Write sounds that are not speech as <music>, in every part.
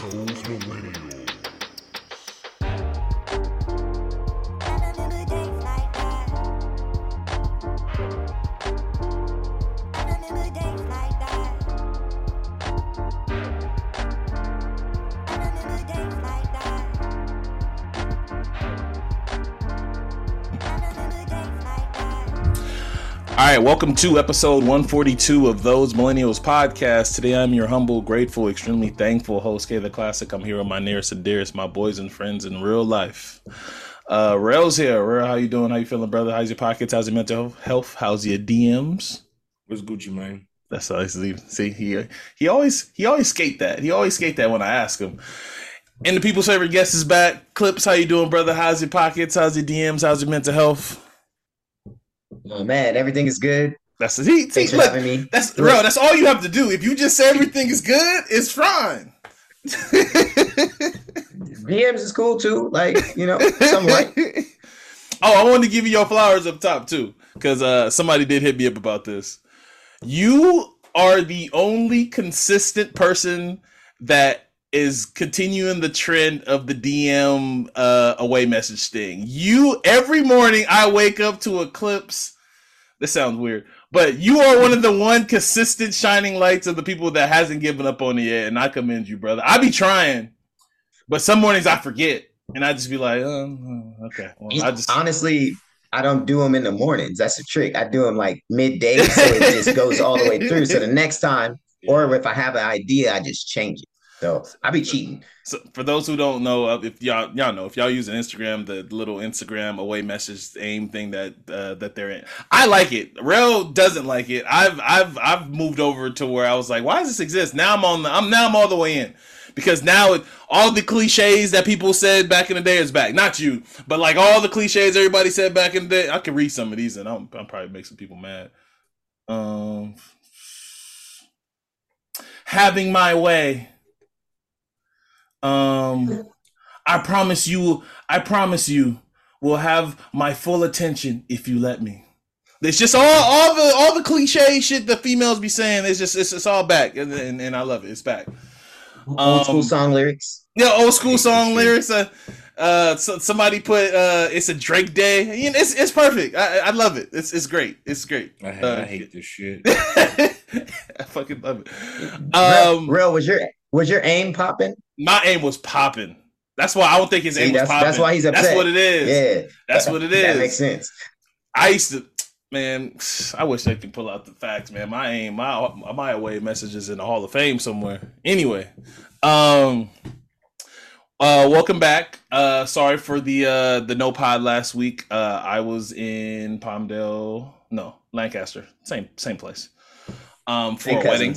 Those millennials. Right, welcome to episode 142 of Those Millennials podcast. Today I'm your humble, grateful, extremely thankful host, K the Classic. I'm here with my nearest and dearest, my boys and friends in real life. Uh Rail's here. Rail, how you doing? How you feeling, brother? How's your pockets? How's your mental health? How's your DMs? What's Gucci, man? That's nice. See, he he always he always skate that. He always skate that when I ask him. And the people's favorite guest is back. Clips, how you doing, brother? How's your pockets? How's your DMs? How's your mental health? Oh man, everything is good. That's the he, Thanks for look, having me. That's bro. That's all you have to do. If you just say everything is good, it's fine. <laughs> DMs is cool too. Like you know, somewhat. <laughs> oh, I wanted to give you your flowers up top too, because uh, somebody did hit me up about this. You are the only consistent person that is continuing the trend of the DM uh, away message thing. You every morning I wake up to Eclipse. This sounds weird, but you are one of the one consistent shining lights of the people that hasn't given up on it yet, and I commend you, brother. I be trying, but some mornings I forget, and I just be like, oh, oh okay. Well, I just honestly, I don't do them in the mornings. That's the trick. I do them like midday, so it just goes all the way through. So the <laughs> next time, or if I have an idea, I just change it. So I be cheating. So for those who don't know, uh, if y'all y'all know if y'all using Instagram, the little Instagram away message aim thing that uh, that they're in, I like it. Rail doesn't like it. I've I've I've moved over to where I was like, why does this exist? Now I'm on the I'm now I'm all the way in because now it, all the cliches that people said back in the day is back. Not you, but like all the cliches everybody said back in the day. I can read some of these and I'm I'm probably make some people mad. Um, having my way. Um, I promise you, I promise you, will have my full attention if you let me. It's just all, all the all the cliche shit the females be saying. It's just it's, it's all back, and, and, and I love it. It's back. Old school song lyrics. Yeah, old school song lyrics. Uh, uh, so somebody put uh, it's a Drake day. You know, it's it's perfect. I, I love it. It's it's great. It's great. I, hate, Uh, I hate this shit. <laughs> I fucking love it. Real, Um, real was your was your aim popping? My aim was popping. That's why I don't think his See, aim was popping. that's why he's upset. That's what it is. Yeah, That's what it is. That makes sense. I used to, man. I wish they could pull out the facts, man. My aim, my my away messages in the Hall of Fame somewhere. Anyway, um, uh, welcome back. Uh, sorry for the uh the no pod last week. Uh, I was in Palmdale, no Lancaster, same same place. Um, for Same a wedding.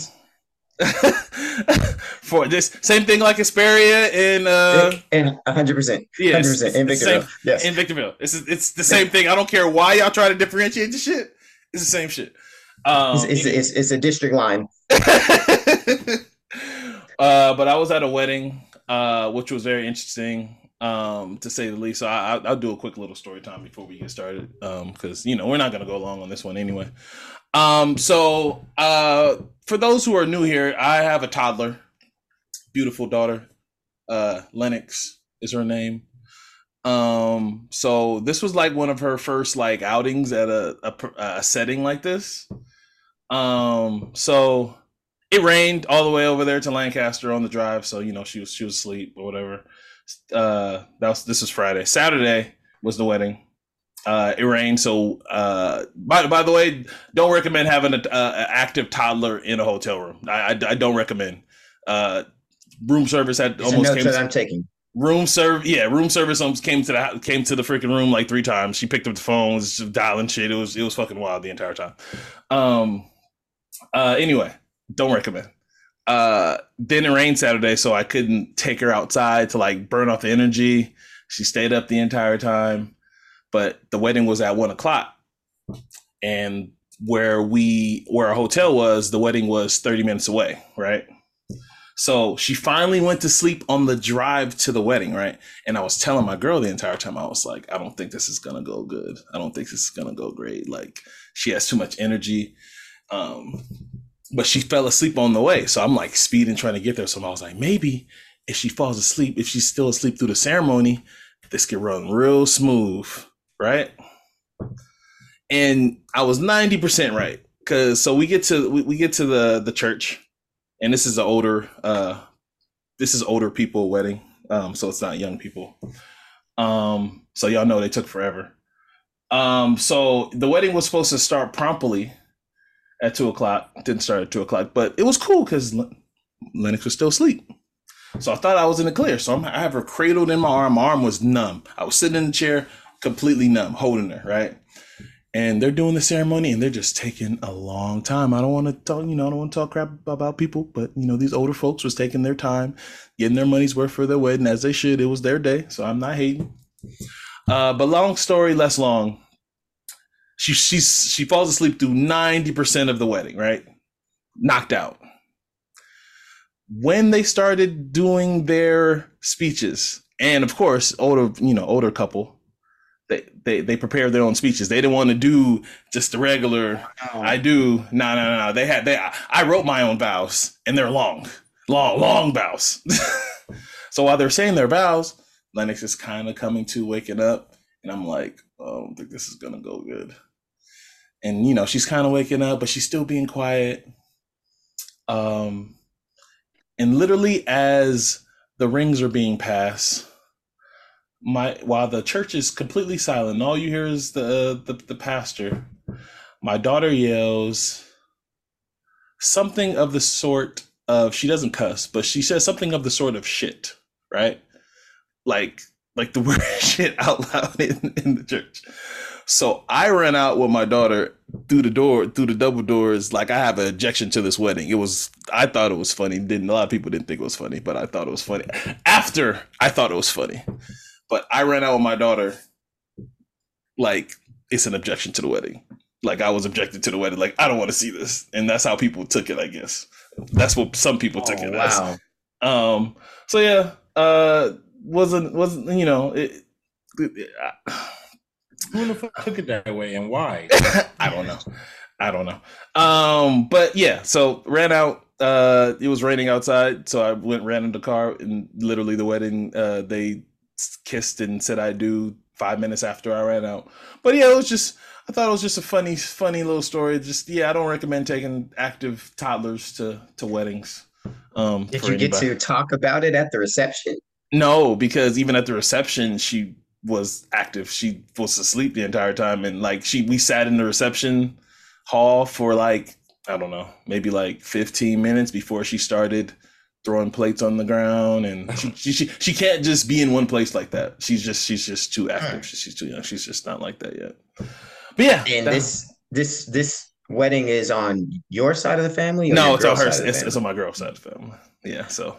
<laughs> for this same thing like Hesperia in uh and hundred percent, yeah, hundred it's- percent in Victorville. same- Yes. in Victorville. It's it's the same thing. I don't care why y'all try to differentiate the shit. It's the same shit. Um, It's, it's, it's, it's a district line. <laughs> uh, but I was at a wedding, uh, which was very interesting, um, to say the least. So I, I, I'll do a quick little story time before we get started, Um, because you know we're not gonna go long on this one anyway. Um, so uh, for those who are new here, I have a toddler, beautiful daughter. Uh, Lennox is her name. Um, so this was like one of her first like outings at a a, a setting like this. Um, so it rained all the way over there to Lancaster on the drive, so you know she was she was asleep or whatever. Uh, that was this was Friday. Saturday was the wedding. Uh, it rained, so uh, by by the way, don't recommend having an active toddler in a hotel room. I I, I don't recommend. Uh, room service had almost came. that I'm taking. Room serve, yeah, room service almost came to the came to the freaking room like three times. She picked up the phone, was just dialing shit. It was it was fucking wild the entire time. Um, uh, anyway, don't recommend. Uh, then it rained Saturday, so I couldn't take her outside to like burn off the energy. She stayed up the entire time, but the wedding was at one o'clock, and where we where our hotel was, the wedding was thirty minutes away, right? So she finally went to sleep on the drive to the wedding, right? And I was telling my girl the entire time, I was like, I don't think this is gonna go good. I don't think this is gonna go great. Like she has too much energy. Um, but she fell asleep on the way. So I'm like speeding trying to get there. So I was like, maybe, if she falls asleep, if she's still asleep through the ceremony, this could run real smooth, right? And I was 90% right. Cause so we get to we, we get to the the church, and this is an older uh this is older people wedding. Um, so it's not young people. Um, so y'all know they took forever. Um, so the wedding was supposed to start promptly at two o'clock. Didn't start at two o'clock, but it was cool because Lennox was still asleep. So I thought I was in the clear. So I'm, I have her cradled in my arm. My arm was numb. I was sitting in the chair, completely numb, holding her, right? And they're doing the ceremony and they're just taking a long time. I don't want to talk, you know, I don't want to talk crap about people, but you know, these older folks was taking their time, getting their money's worth for their wedding as they should. It was their day, so I'm not hating. Uh, but long story less long. She she's she falls asleep through 90% of the wedding, right? Knocked out when they started doing their speeches, and of course, older, you know, older couple, they they prepared their own speeches. They didn't want to do just the regular. Oh. I do. No, no, no. They had they. I wrote my own vows, and they're long, long, long vows. <laughs> so while they're saying their vows, Lennox is kind of coming to waking up, and I'm like, oh, I don't think this is gonna go good. And you know, she's kind of waking up, but she's still being quiet. Um, and literally as the rings are being passed my while the church is completely silent all you hear is the uh, the, the pastor my daughter yells something of the sort of she doesn't cuss but she says something of the sort of shit right like like the <laughs> word shit out loud in, in the church so I ran out with my daughter through the door, through the double doors. Like I have an objection to this wedding. It was, I thought it was funny. Didn't a lot of people didn't think it was funny, but I thought it was funny. After I thought it was funny, but I ran out with my daughter. Like it's an objection to the wedding. Like I was objected to the wedding. Like I don't want to see this, and that's how people took it. I guess that's what some people took oh, it wow. as. Um. So yeah. Uh. Wasn't wasn't you know it, it I, who the fuck took it that way and why? <laughs> I don't know. I don't know. Um, but yeah, so ran out. Uh, it was raining outside, so I went ran in the car, and literally the wedding. Uh, they kissed and said I do five minutes after I ran out. But yeah, it was just. I thought it was just a funny, funny little story. Just yeah, I don't recommend taking active toddlers to to weddings. Um, Did you anybody. get to talk about it at the reception? No, because even at the reception, she was active. She was asleep the entire time, and like she, we sat in the reception hall for like I don't know, maybe like 15 minutes before she started throwing plates on the ground, and she <laughs> she she, she can't just be in one place like that. She's just she's just too active. She's too young. She's just not like that yet. But yeah, and this this this wedding is on your side of the family. no, it's on her. It's, it's, on my girl's side of the family. Yeah, so.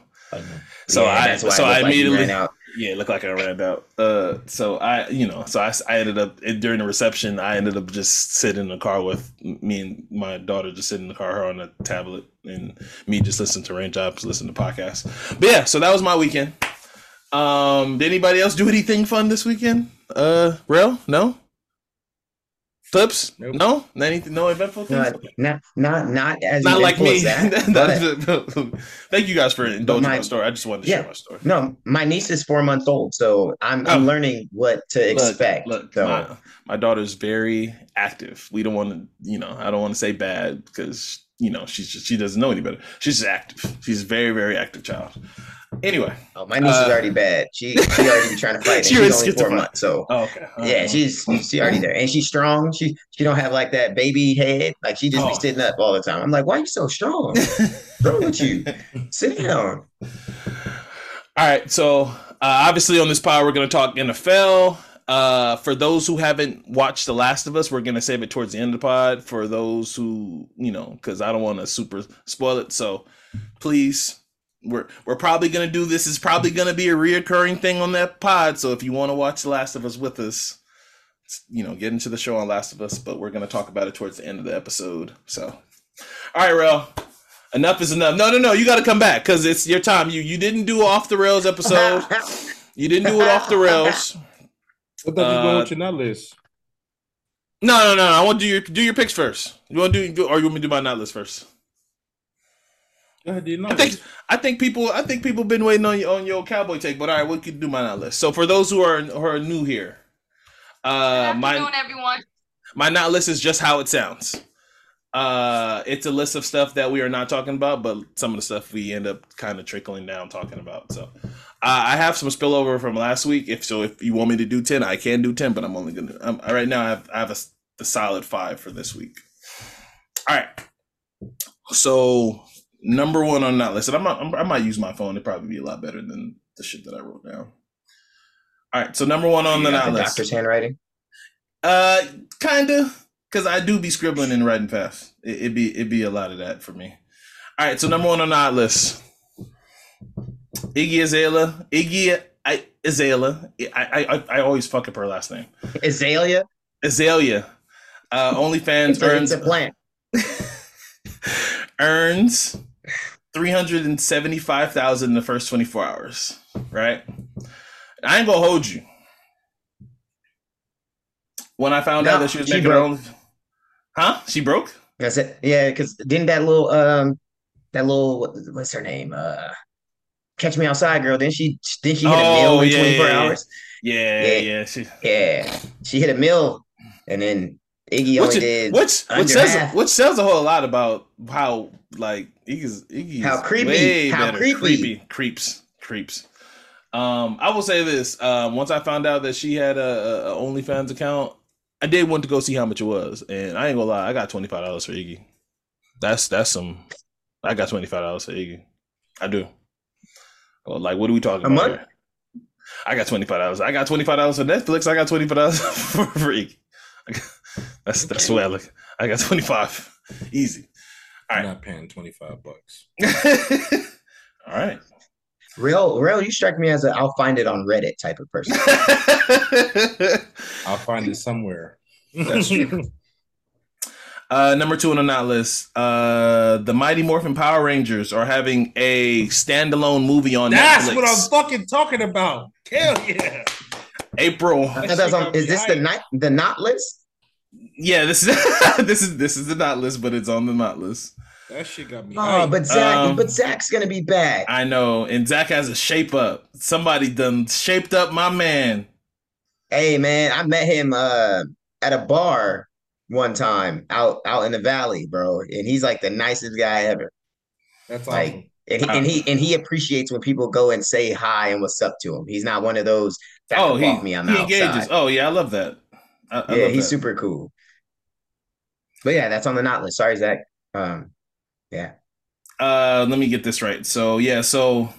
So yeah, I so I immediately like yeah, it looked like I ran out. Uh, so I, you know, so I, I ended up during the reception. I ended up just sitting in the car with me and my daughter, just sitting in the car, her on a tablet, and me just listening to raindrops, listen to podcasts. But yeah, so that was my weekend. Um, did anybody else do anything fun this weekend? Uh, real? No. Flips? Nope. No, anything, no eventful things. Not, not, not, as not like me. That, <laughs> but, thank you guys for indulging my, my, story. I just wanted to yeah, share my story. No, my niece is four months old, so I'm, I'm oh. learning what to expect. Look, look, so. my, my daughter's very active. We don't want to, you know, I don't want to say bad because you know she's just she doesn't know any better. She's active. She's a very very active child. Anyway, oh, my niece uh, is already bad. She she already trying to fight. <laughs> she she's only four months, so oh, okay. Uh, yeah, she's she already there, and she's strong. She she don't have like that baby head. Like she just oh. be sitting up all the time. I'm like, why are you so strong? What's wrong with you? <laughs> Sit down. All right, so uh, obviously on this pod we're going to talk NFL. Uh, for those who haven't watched The Last of Us, we're gonna save it towards the end of the pod. For those who, you know, because I don't want to super spoil it, so please we're we're probably gonna do this. Is probably gonna be a reoccurring thing on that pod. So if you want to watch The Last of Us with us, you know, get into the show on Last of Us. But we're gonna talk about it towards the end of the episode. So, all right, Rel. Enough is enough. No, no, no. You got to come back because it's your time. You you didn't do off the rails episode. <laughs> you didn't do it off the rails. What thought you going uh, with your not list? No, no, no. I want to do your do your picks first. You want to do, or you want me to do my not list first? I think I think people I think people been waiting on your on your cowboy take, but all right, we can do my not list. So for those who are who are new here, uh, my everyone. my not list is just how it sounds. Uh, it's a list of stuff that we are not talking about, but some of the stuff we end up kind of trickling down talking about. So, uh, I have some spillover from last week. If so, if you want me to do ten, I can do ten, but I'm only gonna. Um, right now, I have I have a, the solid five for this week. All right. So number one on that list, and I'm not, I'm, i might use my phone. It'd probably be a lot better than the shit that I wrote down. All right. So number one on the not list. Doctor's handwriting. Uh, kinda because I do be scribbling and writing fast. It, would be it'd be a lot of that for me. All right, so number one on the list, Iggy Azalea. Iggy I, Azalea. I, I I always fuck up her last name. Azalea. Azalea. Uh, OnlyFans earns a plant. <laughs> earns three hundred and seventy five thousand in the first twenty four hours. Right. I ain't gonna hold you. When I found no, out that she was making her own Huh? She broke? That's it. Yeah, because didn't that little um that little what's her name? Uh Catch Me Outside girl. Then she then she hit oh, a mill in yeah, 24 yeah, hours. Yeah, yeah, yeah. She, yeah. She hit a mill and then Iggy which, only did which which says half. which says a whole lot about how like Iggy's Iggy's how creepy how better. creepy. creepy creeps creeps. Um, I will say this. Um, once I found out that she had a, a OnlyFans account, I did want to go see how much it was, and I ain't gonna lie, I got twenty five dollars for Iggy. That's that's some. I got twenty five dollars for Iggy. I do. Well, like, what are we talking a about? Month? Here? I got twenty five dollars. I got twenty five dollars for Netflix. I got twenty five dollars <laughs> for, for Iggy. <laughs> that's that's okay. what I look. I got twenty five. <laughs> Easy. All right. I'm not paying twenty five bucks. <laughs> All right. Real, real, you strike me as a I'll find it on Reddit type of person. I'll find it somewhere. That's true. Uh, number two on the not list, uh, the Mighty Morphin Power Rangers are having a standalone movie on That's Netflix. what I'm fucking talking about. Hell yeah! April. On, is this the not the not list? Yeah, this is <laughs> this is this is the not list, but it's on the not list. That shit got me. Oh, but Zach, um, but Zach's gonna be back. I know, and Zach has a shape up. Somebody done shaped up my man. Hey man, I met him uh at a bar one time out out in the valley, bro, and he's like the nicest guy ever. That's like, awesome. And he, and he and he appreciates when people go and say hi and what's up to him. He's not one of those. Oh, he, me, I'm he engages. Oh yeah, I love that. I, I yeah, he's that. super cool. But yeah, that's on the not list. Sorry, Zach. Um, yeah. Uh, let me get this right. So yeah, so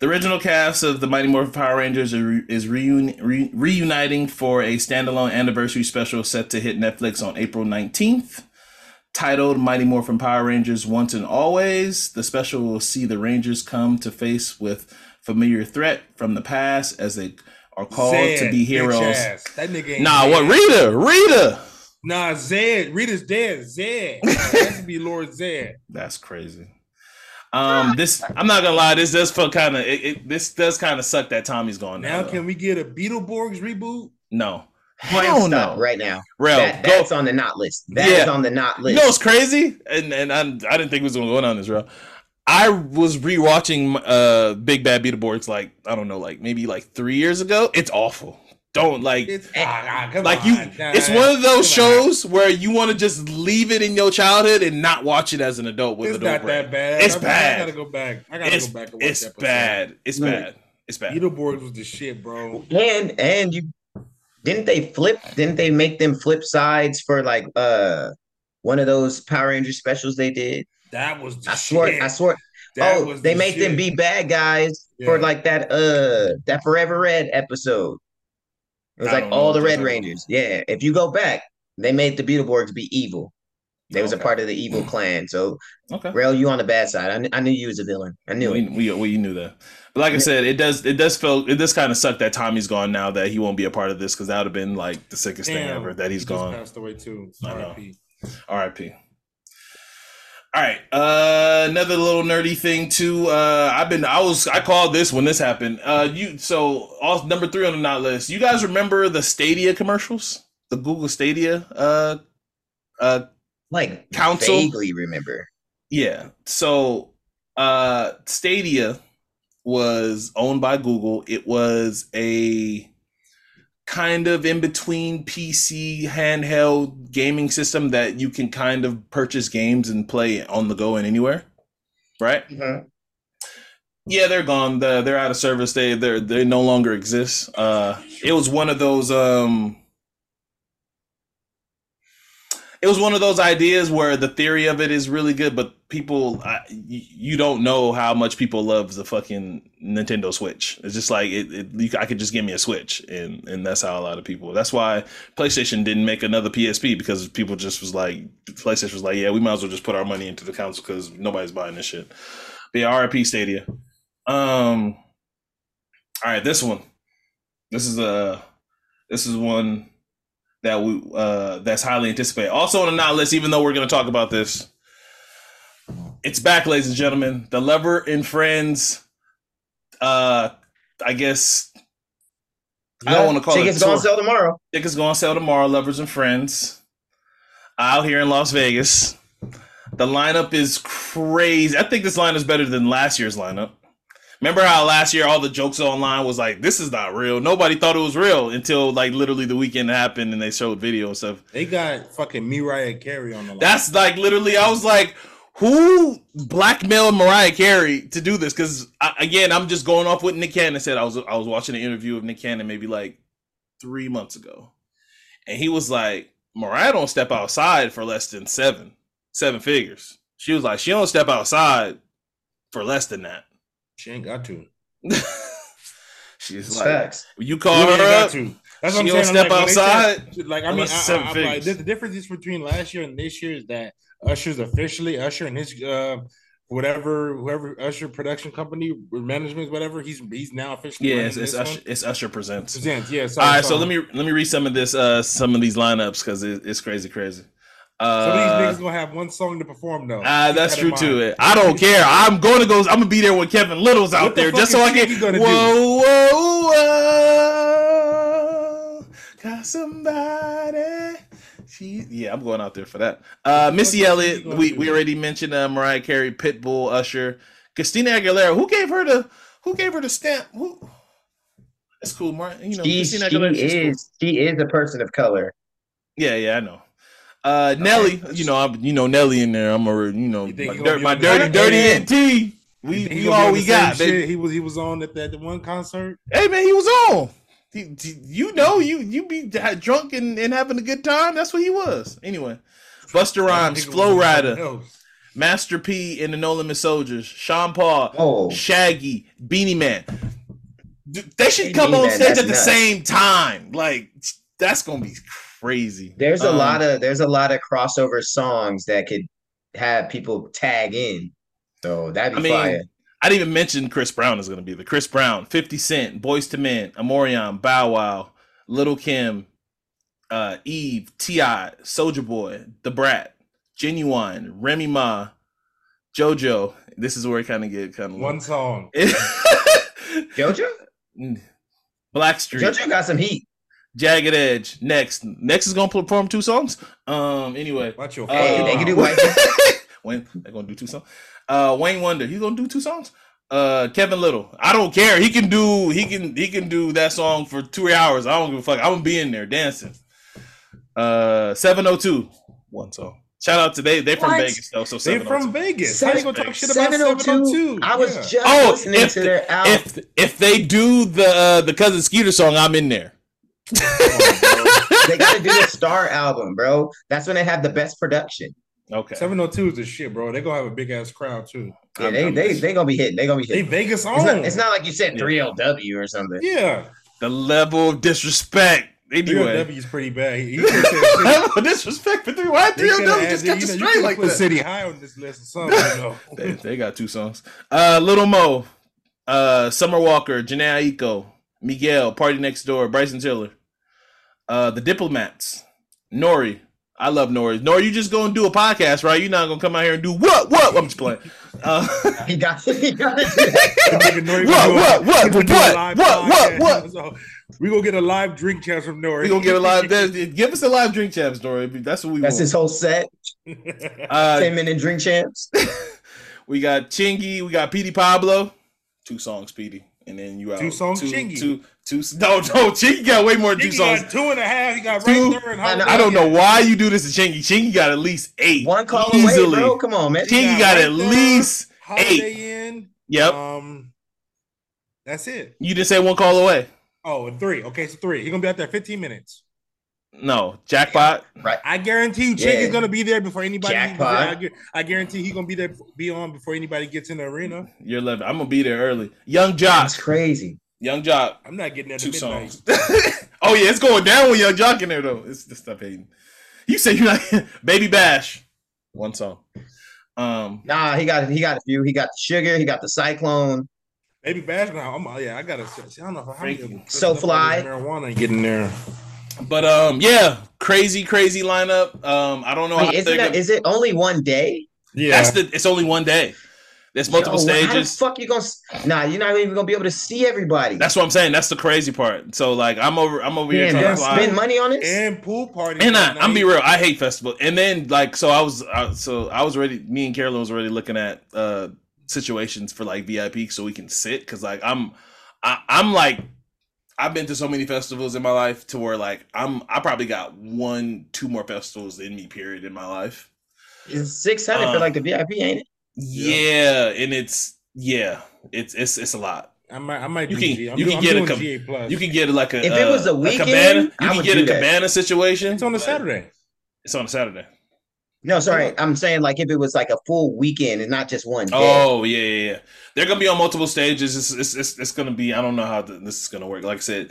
the original cast of the Mighty Morphin Power Rangers is reuni- re- reuniting for a standalone anniversary special set to hit Netflix on April 19th. Titled Mighty Morphin Power Rangers Once and Always, the special will see the Rangers come to face with familiar threat from the past as they are called Zedd, to be heroes. That nigga nah, dead. what Rita? Rita. Nah, Zedd. Rita's dead. Zedd. <laughs> has to be Lord Zedd. That's crazy. Um, this I'm not gonna lie, this does feel kind of it, it, This does kind of suck that Tommy's gone now. Now, can we get a Beetleborgs reboot? No. Hell no. right now. Real, that, that's on the not list. That yeah. is on the not list. You know, it's crazy, and and I, I didn't think it was going to go on this, real. I was rewatching uh Big Bad Beetleborgs like I don't know, like maybe like three years ago. It's awful. Don't like it's, ah, like you nah, it's one of those shows on. where you want to just leave it in your childhood and not watch it as an adult with it's adult not brain. that bad. It's I, bad I gotta go back. I gotta it's, go back and watch it's bad. It's bad. It's bad. Beetleborgs was the shit bro. And and you didn't they flip didn't they make them flip sides for like uh one of those Power Ranger specials they did that was I swear I swear that oh they the made shit. them be bad guys yeah. for like that uh that Forever Red episode it was like all the Red Rangers. Yeah. If you go back, they made the Beetleborgs be evil. They was a part of the evil clan. So, okay. Rail, you on the bad side. I, kn- I knew you was a villain. I knew we, it. We, we, knew that. But like I said, it does it does feel it does kind of suck that Tommy's gone now that he won't be a part of this because that would have been like the sickest Damn, thing ever that he's he gone. Passed away too. R.I.P. R.I.P. All right. Uh, another little nerdy thing too. Uh, I've been, I was, I called this when this happened. Uh, you, so all, number three on the not list. You guys remember the Stadia commercials? The Google Stadia, uh, uh, like council. Vaguely remember. Yeah. So Uh, Stadia was owned by Google. It was a kind of in between PC handheld gaming system that you can kind of purchase games and play on the go and anywhere, right? Mm-hmm. Yeah, they're gone. The, they're out of service. They they they no longer exist. Uh, it was one of those um it was one of those ideas where the theory of it is really good, but people, I, you don't know how much people love the fucking Nintendo Switch. It's just like it, it, I could just give me a Switch, and and that's how a lot of people. That's why PlayStation didn't make another PSP because people just was like, PlayStation was like, yeah, we might as well just put our money into the console because nobody's buying this shit. But yeah, RIP Stadia. Um, all right, this one, this is a, this is one that we uh that's highly anticipated. Also on the not list, even though we're to talk about this, it's back, ladies and gentlemen. The Lovers and Friends. Uh, I guess I don't want to call tickets it. Tickets going to sell tomorrow. Tickets going to sell tomorrow. Lovers and Friends out here in Las Vegas. The lineup is crazy. I think this line is better than last year's lineup. Remember how last year all the jokes online was like, "This is not real." Nobody thought it was real until like literally the weekend happened and they showed video and stuff. They got fucking Mariah Carey on the line. That's like literally. I was like, who blackmailed Mariah Carey to do this? Because again, I'm just going off what Nick Cannon said. I was I was watching an interview of Nick Cannon maybe like three months ago, and he was like, Mariah don't step outside for less than seven seven figures. She was like, she don't step outside for less than that. She ain't got to. <laughs> She's like, facts. you call her up. To. That's what I'm saying. Don't step like, outside. Said, like I mean, I, I, I, like, the, the difference is between last year and this year is that Usher's officially Usher and his uh whatever whoever Usher production company management whatever he's he's now officially yeah it's, it's Usher, it's Usher presents presents yeah so, all right so, so let me let me read some of this uh some of these lineups because it, it's crazy crazy uh, Some of these niggas gonna have one song to perform though. Uh, that's true too. I don't care. I'm going to go. I'm gonna be there when Kevin Lyttle's out the there just so I can. Whoa, whoa, whoa, got somebody. She, yeah, I'm going out there for that. Uh, Missy Elliott, we, we already mentioned uh, Mariah Carey, Pitbull, Usher, Christina Aguilera. Who gave her the Who gave her the stamp? Who? That's cool, Mariah. You know, she, Christina Aguilera. She is cool. she is a person of color. Yeah, yeah, I know. Uh, Nelly, you know, I'm, you know Nelly in there. I'm a, you know, you my, dirt, my dirty, dirty NT. We, we all we got. He was, he was on at that one concert. Hey man, he was on. He, you know, you you be drunk and, and having a good time. That's what he was. Anyway, Busta Rhymes, Flo Rida, Master P and the No Limit Soldiers, Sean Paul, oh. Shaggy, Beenie Man. They should come on stage at the nuts. same time. Like that's gonna be crazy. There's a um, lot of there's a lot of crossover songs that could have people tag in. So that'd be I mean, fire. I didn't even mention Chris Brown is going to be the Chris Brown, 50 Cent, Boyz II Men, Omarion, Bow Wow, Little Kim, uh, Eve, T.I., Soulja Boy, The Brat, Ginuwine, Remy Ma, JoJo. This is where it kind of get kind of one song. <laughs> JoJo, Blackstreet. JoJo got some heat. Jagged Edge. Next, next is gonna perform two songs. Um. Anyway, watch your. Hey, uh, they can do Wayne. Wayne, they're gonna do two songs. Uh, Wayne Wonder, he's gonna do two songs. Uh, Kevin Lyttle, I don't care. He can do. He can. He can do that song for two hours. I don't give a fuck. I'm gonna be in there dancing. Uh, seven oh two, one song. Shout out to they. They from what? Vegas though. So they from oh Vegas. How you gonna talk shit about 702? I was just oh, listening if, to their album. If if they do the uh, the cousin Skeeter song, I'm in there they gotta do the Star album, bro. That's when they have the best production. Okay. 702 is the shit, bro. They're gonna have a big ass crowd too. Yeah, they they they gonna be hitting. They gonna be hitting. They Vegas on. It's not, it's not like you said 3LW or something. Yeah. The level of disrespect. Anyway. 3LW is pretty bad. He, he <laughs> level of disrespect for three. Why 3LW just got you, know, straight you like put that? City High on this list or something. You know? <laughs> they, they, got two songs. Uh, Little Mo, uh, Summer Walker, Jhené Aiko, Miguel, Party Next Door, Bryson Tiller. Uh, the diplomats, Nori. I love Nori. Nori, you just gonna do a podcast, right? You're not gonna come out here and do what? What? I'm just playing. Uh, he got. It. He got to do that. what, what? What? What? What? What? What? What? we gonna get a live drink champ from Nori. We gonna get a live. <laughs> give us a live drink champs, Nori. That's what we. Want. That's want. his whole set. Uh, Ten minute drink champs. <laughs> we got Chingy, we got Petey Pablo, two songs, Petey, and then you out two songs, two, Chingy. Two, two, no, no, <laughs> Chingy got way more than two songs. Got two and a half. He got two, right there. And I, I don't know why you do this to Chingy. Chingy got at least eight. One call easily. away, bro. Come on, man. Chingy got, got right at there, least eight. In, yep. Um, that's it. You didn't say one call away. Oh, three. Okay, so three. He's gonna be out there 15 minutes. No, jackpot. Yeah, right. I guarantee you, Chick yeah. is gonna be there before anybody. Jackpot. I, guarantee he's gonna be there, be on before anybody gets in the arena. You're 11. I'm gonna be there early. Yung Joc. That's crazy. Yung Joc. I'm not getting there. Two songs. <laughs> oh yeah, it's going down with Yung Joc in there though. It's the stuff hating. You say you're not <laughs> Baby Bash. One song. Um. Nah, he got he got a few. He got the sugar. He got the cyclone. Baby Bash now. I'm, yeah, I gotta. I don't know how many. So fly. Marijuana getting there. But um, yeah, crazy, crazy lineup. Um, I don't know. Wait, is, it gonna... is it only one day? Yeah, that's the. It's only one day. There's multiple Yo, stages. How the fuck you gonna? Nah, you're not even gonna be able to see everybody. That's what I'm saying. That's the crazy part. So like, I'm over. I'm over here trying to spend money on it and pool party. And I, I'm be real. I hate festival. And then like, so I was, uh, so I was ready. Me and Carolyn was already looking at uh situations for like VIP so we can sit because like I'm, I, I'm like I've been to so many festivals in my life to where like I'm I probably got one, two more festivals in me period in my life. It's six hundred um, for like the VIP, ain't it? Yeah, and it's yeah, it's it's it's a lot. I might, I might. You can, G. you can get a, you can get like a. If it was a uh, weekend, a cabana, you I can get a that. cabana situation. It's on a Saturday. It's on a Saturday. No, sorry, I'm saying like if it was like a full weekend and not just one. Day. Oh yeah, yeah, yeah. They're gonna be on multiple stages. It's it's it's, it's gonna be. I don't know how this is gonna work. Like I said,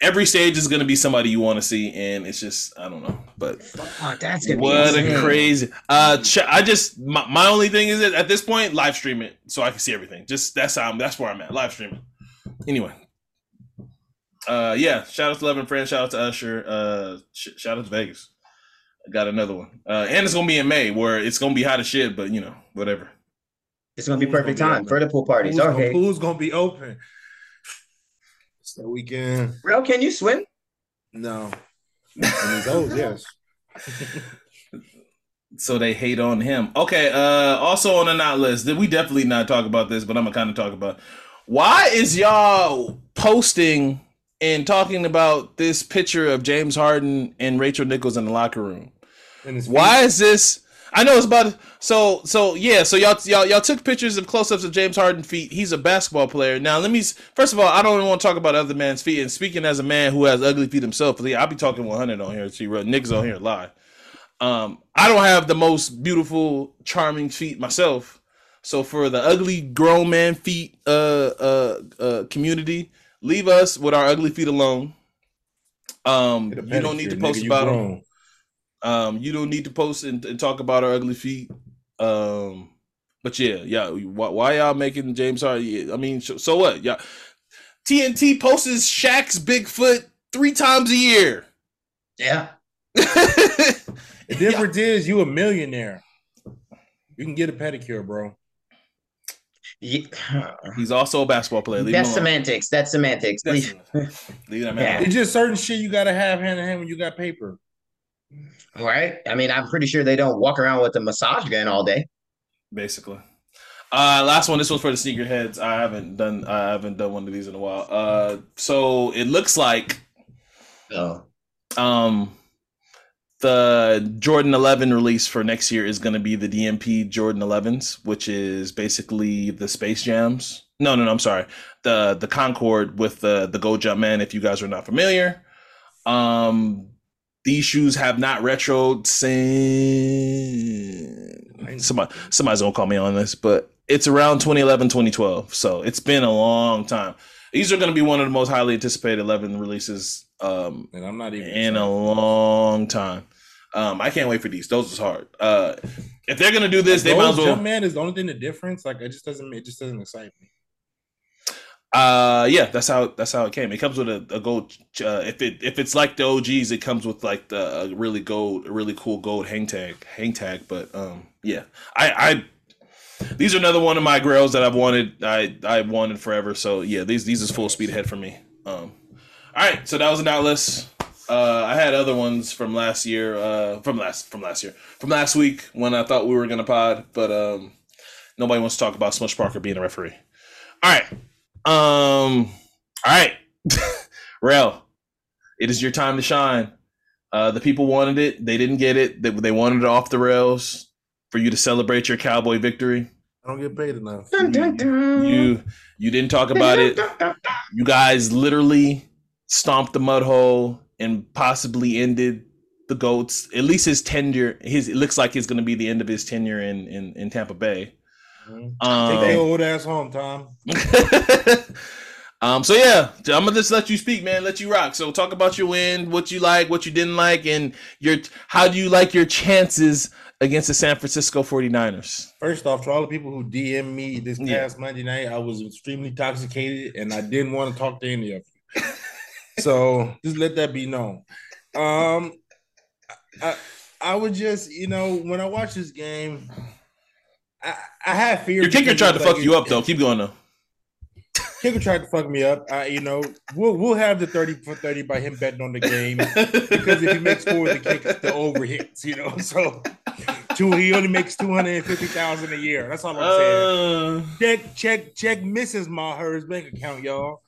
every stage is gonna be somebody you want to see, and it's just I don't know. But oh, that's gonna what a crazy. Uh, I just my, my only thing is that at this point, live stream it so I can see everything. Just that's how I'm, that's where I'm at. Live streaming. Anyway. Uh, yeah. Shout out to Eleven Friends. Shout out to Usher. Uh, sh- shout out to Vegas I got another one. Uh, and it's gonna be in May where it's gonna be hot as shit, but you know, whatever. It's gonna be perfect gonna time be for the pool parties. Pool's okay. Gonna, pool's gonna be open. It's the weekend. Real, can you swim? No. old, yes. <laughs> so they hate on him. Okay, uh also on the not list, did we definitely not talk about this, but I'm gonna kind of talk about why is y'all posting and talking about this picture of James Harden and Rachel Nichols in the locker room. Why is this? I know it's about so so yeah. So y'all y'all y'all took pictures of close-ups of James Harden feet. He's a basketball player. Now let me first of all, I don't even want to talk about other man's feet. And speaking as a man who has ugly feet himself, I'll be talking 100 on here. See, niggas on here lie. Um, I don't have the most beautiful, charming feet myself. So for the ugly grown man feet uh uh uh community, leave us with our ugly feet alone. Um, you don't need to post nigga, about them. Um, you don't need to post and, and, talk about our ugly feet. Um, but yeah, yeah. Why, why y'all making James Harden? I mean, so, so what? Yeah, TNT posts Shaq's Bigfoot three times a year. Yeah. <laughs> the difference yeah. is you a millionaire. You can get a pedicure, bro. Yeah. He's also a basketball player. Leave That's semantics. That's semantics. That's, leave <laughs> that man. It's just certain shit you gotta have hand in hand when you got paper. Right. I mean, I'm pretty sure they don't walk around with a massage gun all day. Basically. Uh last one. This one's for the sneakerheads. I haven't done I haven't done one of these in a while. Uh so it looks like oh. um the Jordan 11 release for next year is going to be the DMP Jordan 11s, which is basically the Space Jams. No, no, no. I'm sorry. The the Concord with the the Go Jump Man. If you guys are not familiar, um, these shoes have not retroed since somebody somebody's gonna call me on this, but it's around 2011, 2012. So it's been a long time. These are going to be one of the most highly anticipated 11 releases um, and I'm not even in a long time. Um, I can't wait for these. Those is hard. Uh, if they're gonna do this, they might as well. Man is the only thing the difference. Like it just doesn't. It just doesn't excite me. Uh, yeah, that's how that's how it came. It comes with a, a gold. Uh, if it if it's like the OGs, it comes with like the really gold, really cool gold hang tag, hang tag. But um, yeah, I I these are another one of my grails that I've wanted. I I wanted forever. So yeah, these these is full speed ahead for me. Um, all right, so that was an outlist. Uh, I had other ones from last year, uh, from last from last year, from last week when I thought we were gonna pod, but um, Nobody wants to talk about Smush Parker being a referee. All right. Um. All right. <laughs> Rel, it is your time to shine. Uh, the people wanted it. They didn't get it. They, they wanted it off the rails for you to celebrate your cowboy victory. I don't get paid enough. You, you, you didn't talk about it. You guys literally stomped the mud hole and possibly ended the goats. At least his tenure. His it looks like it's going to be the end of his tenure in in, in Tampa Bay. Um, Take the old ass home, Tom. <laughs> um. So yeah, I'm gonna just let you speak, man. Let you rock. So talk about your win, what you like, what you didn't like, and your how do you like your chances against the San Francisco 49ers? First off, to all the people who DM me this past yeah. Monday night, I was extremely intoxicated and I didn't want to talk to any of you. so <laughs> just let that be known. Um, I, I would just, you know, when I watch this game, I, I have fear. Your kicker tried to like fuck you up, though. Keep going, though. Kicker tried to fuck me up. Uh, you know, we'll we'll have the thirty for thirty by him betting on the game because if he makes four of the kicks, the over hits. You know, so two he only makes two hundred and fifty thousand a year. That's all I'm saying. Uh, check check check Mrs. Maher's bank account, y'all.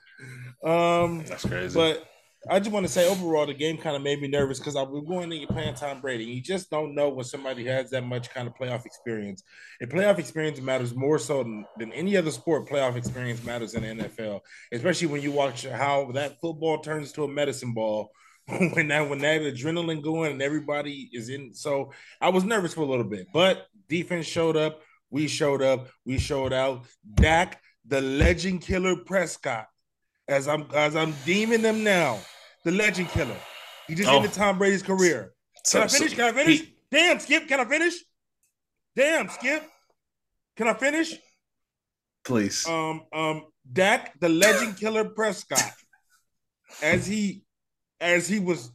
Um, that's crazy. But I just want to say overall, the game kind of made me nervous because I was going to playing Tom Brady. You just don't know when somebody has that much kind of playoff experience. And playoff experience matters more so than, than any other sport. Playoff experience matters in the NFL, especially when you watch how that football turns to a medicine ball <laughs> when that when that adrenaline going and everybody is in. So I was nervous for a little bit, but defense showed up. We showed up. We showed out. Dak, the legend killer Prescott as I'm as I'm deeming them now, the legend killer. He just oh. ended Tom Brady's career. Can I finish? Can I finish? He, Damn, Skip, can I finish? Damn, Skip. Can I finish? Please. Um, um, Dak, the legend killer Prescott, as he as he was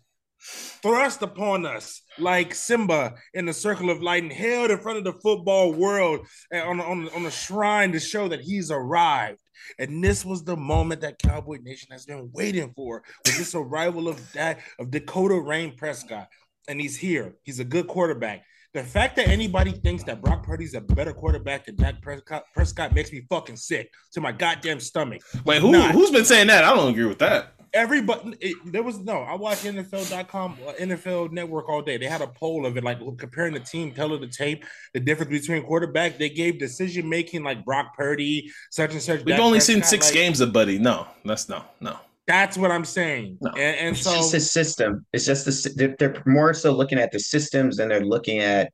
thrust upon us like Simba in the circle of light and held in front of the football world on, on, on a shrine to show that he's arrived. And this was the moment that Cowboy Nation has been waiting for with this arrival of that of Dakota Rain Prescott. And he's here. He's a good quarterback. The fact that anybody thinks that Brock Purdy's a better quarterback than Dak Prescott, Prescott makes me fucking sick to my goddamn stomach. Wait, who, who's been saying that? I don't agree with that everybody it, there was no i watched nfl.com uh, nfl network all day. They had a poll of it like comparing the team telling the tape the difference between quarterback. They gave decision making like brock purdy such and such we've only seen six like, games of buddy. No that's no no. That's what i'm saying. No. and, and it's so just a system. It's just the they're, they're more so looking at the systems and they're looking at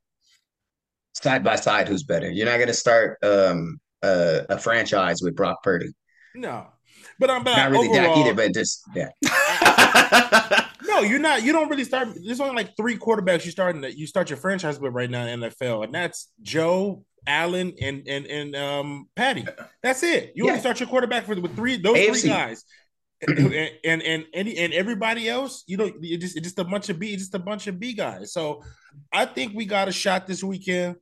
side by side who's better. You're not going to start um a, a franchise with brock purdy. No but I'm not really overall, Dak either, but just yeah. <laughs> no, you're not. You don't really start. There's only like three quarterbacks you starting that you start your franchise with right now in NFL, and that's Joe, Allen, and and and um Patty. That's it. You yeah. only start your quarterback for with three those AFC. three guys. and, and and any and everybody else, you know, it just it's just a bunch of B, just a bunch of B guys. So I think we got a shot this weekend.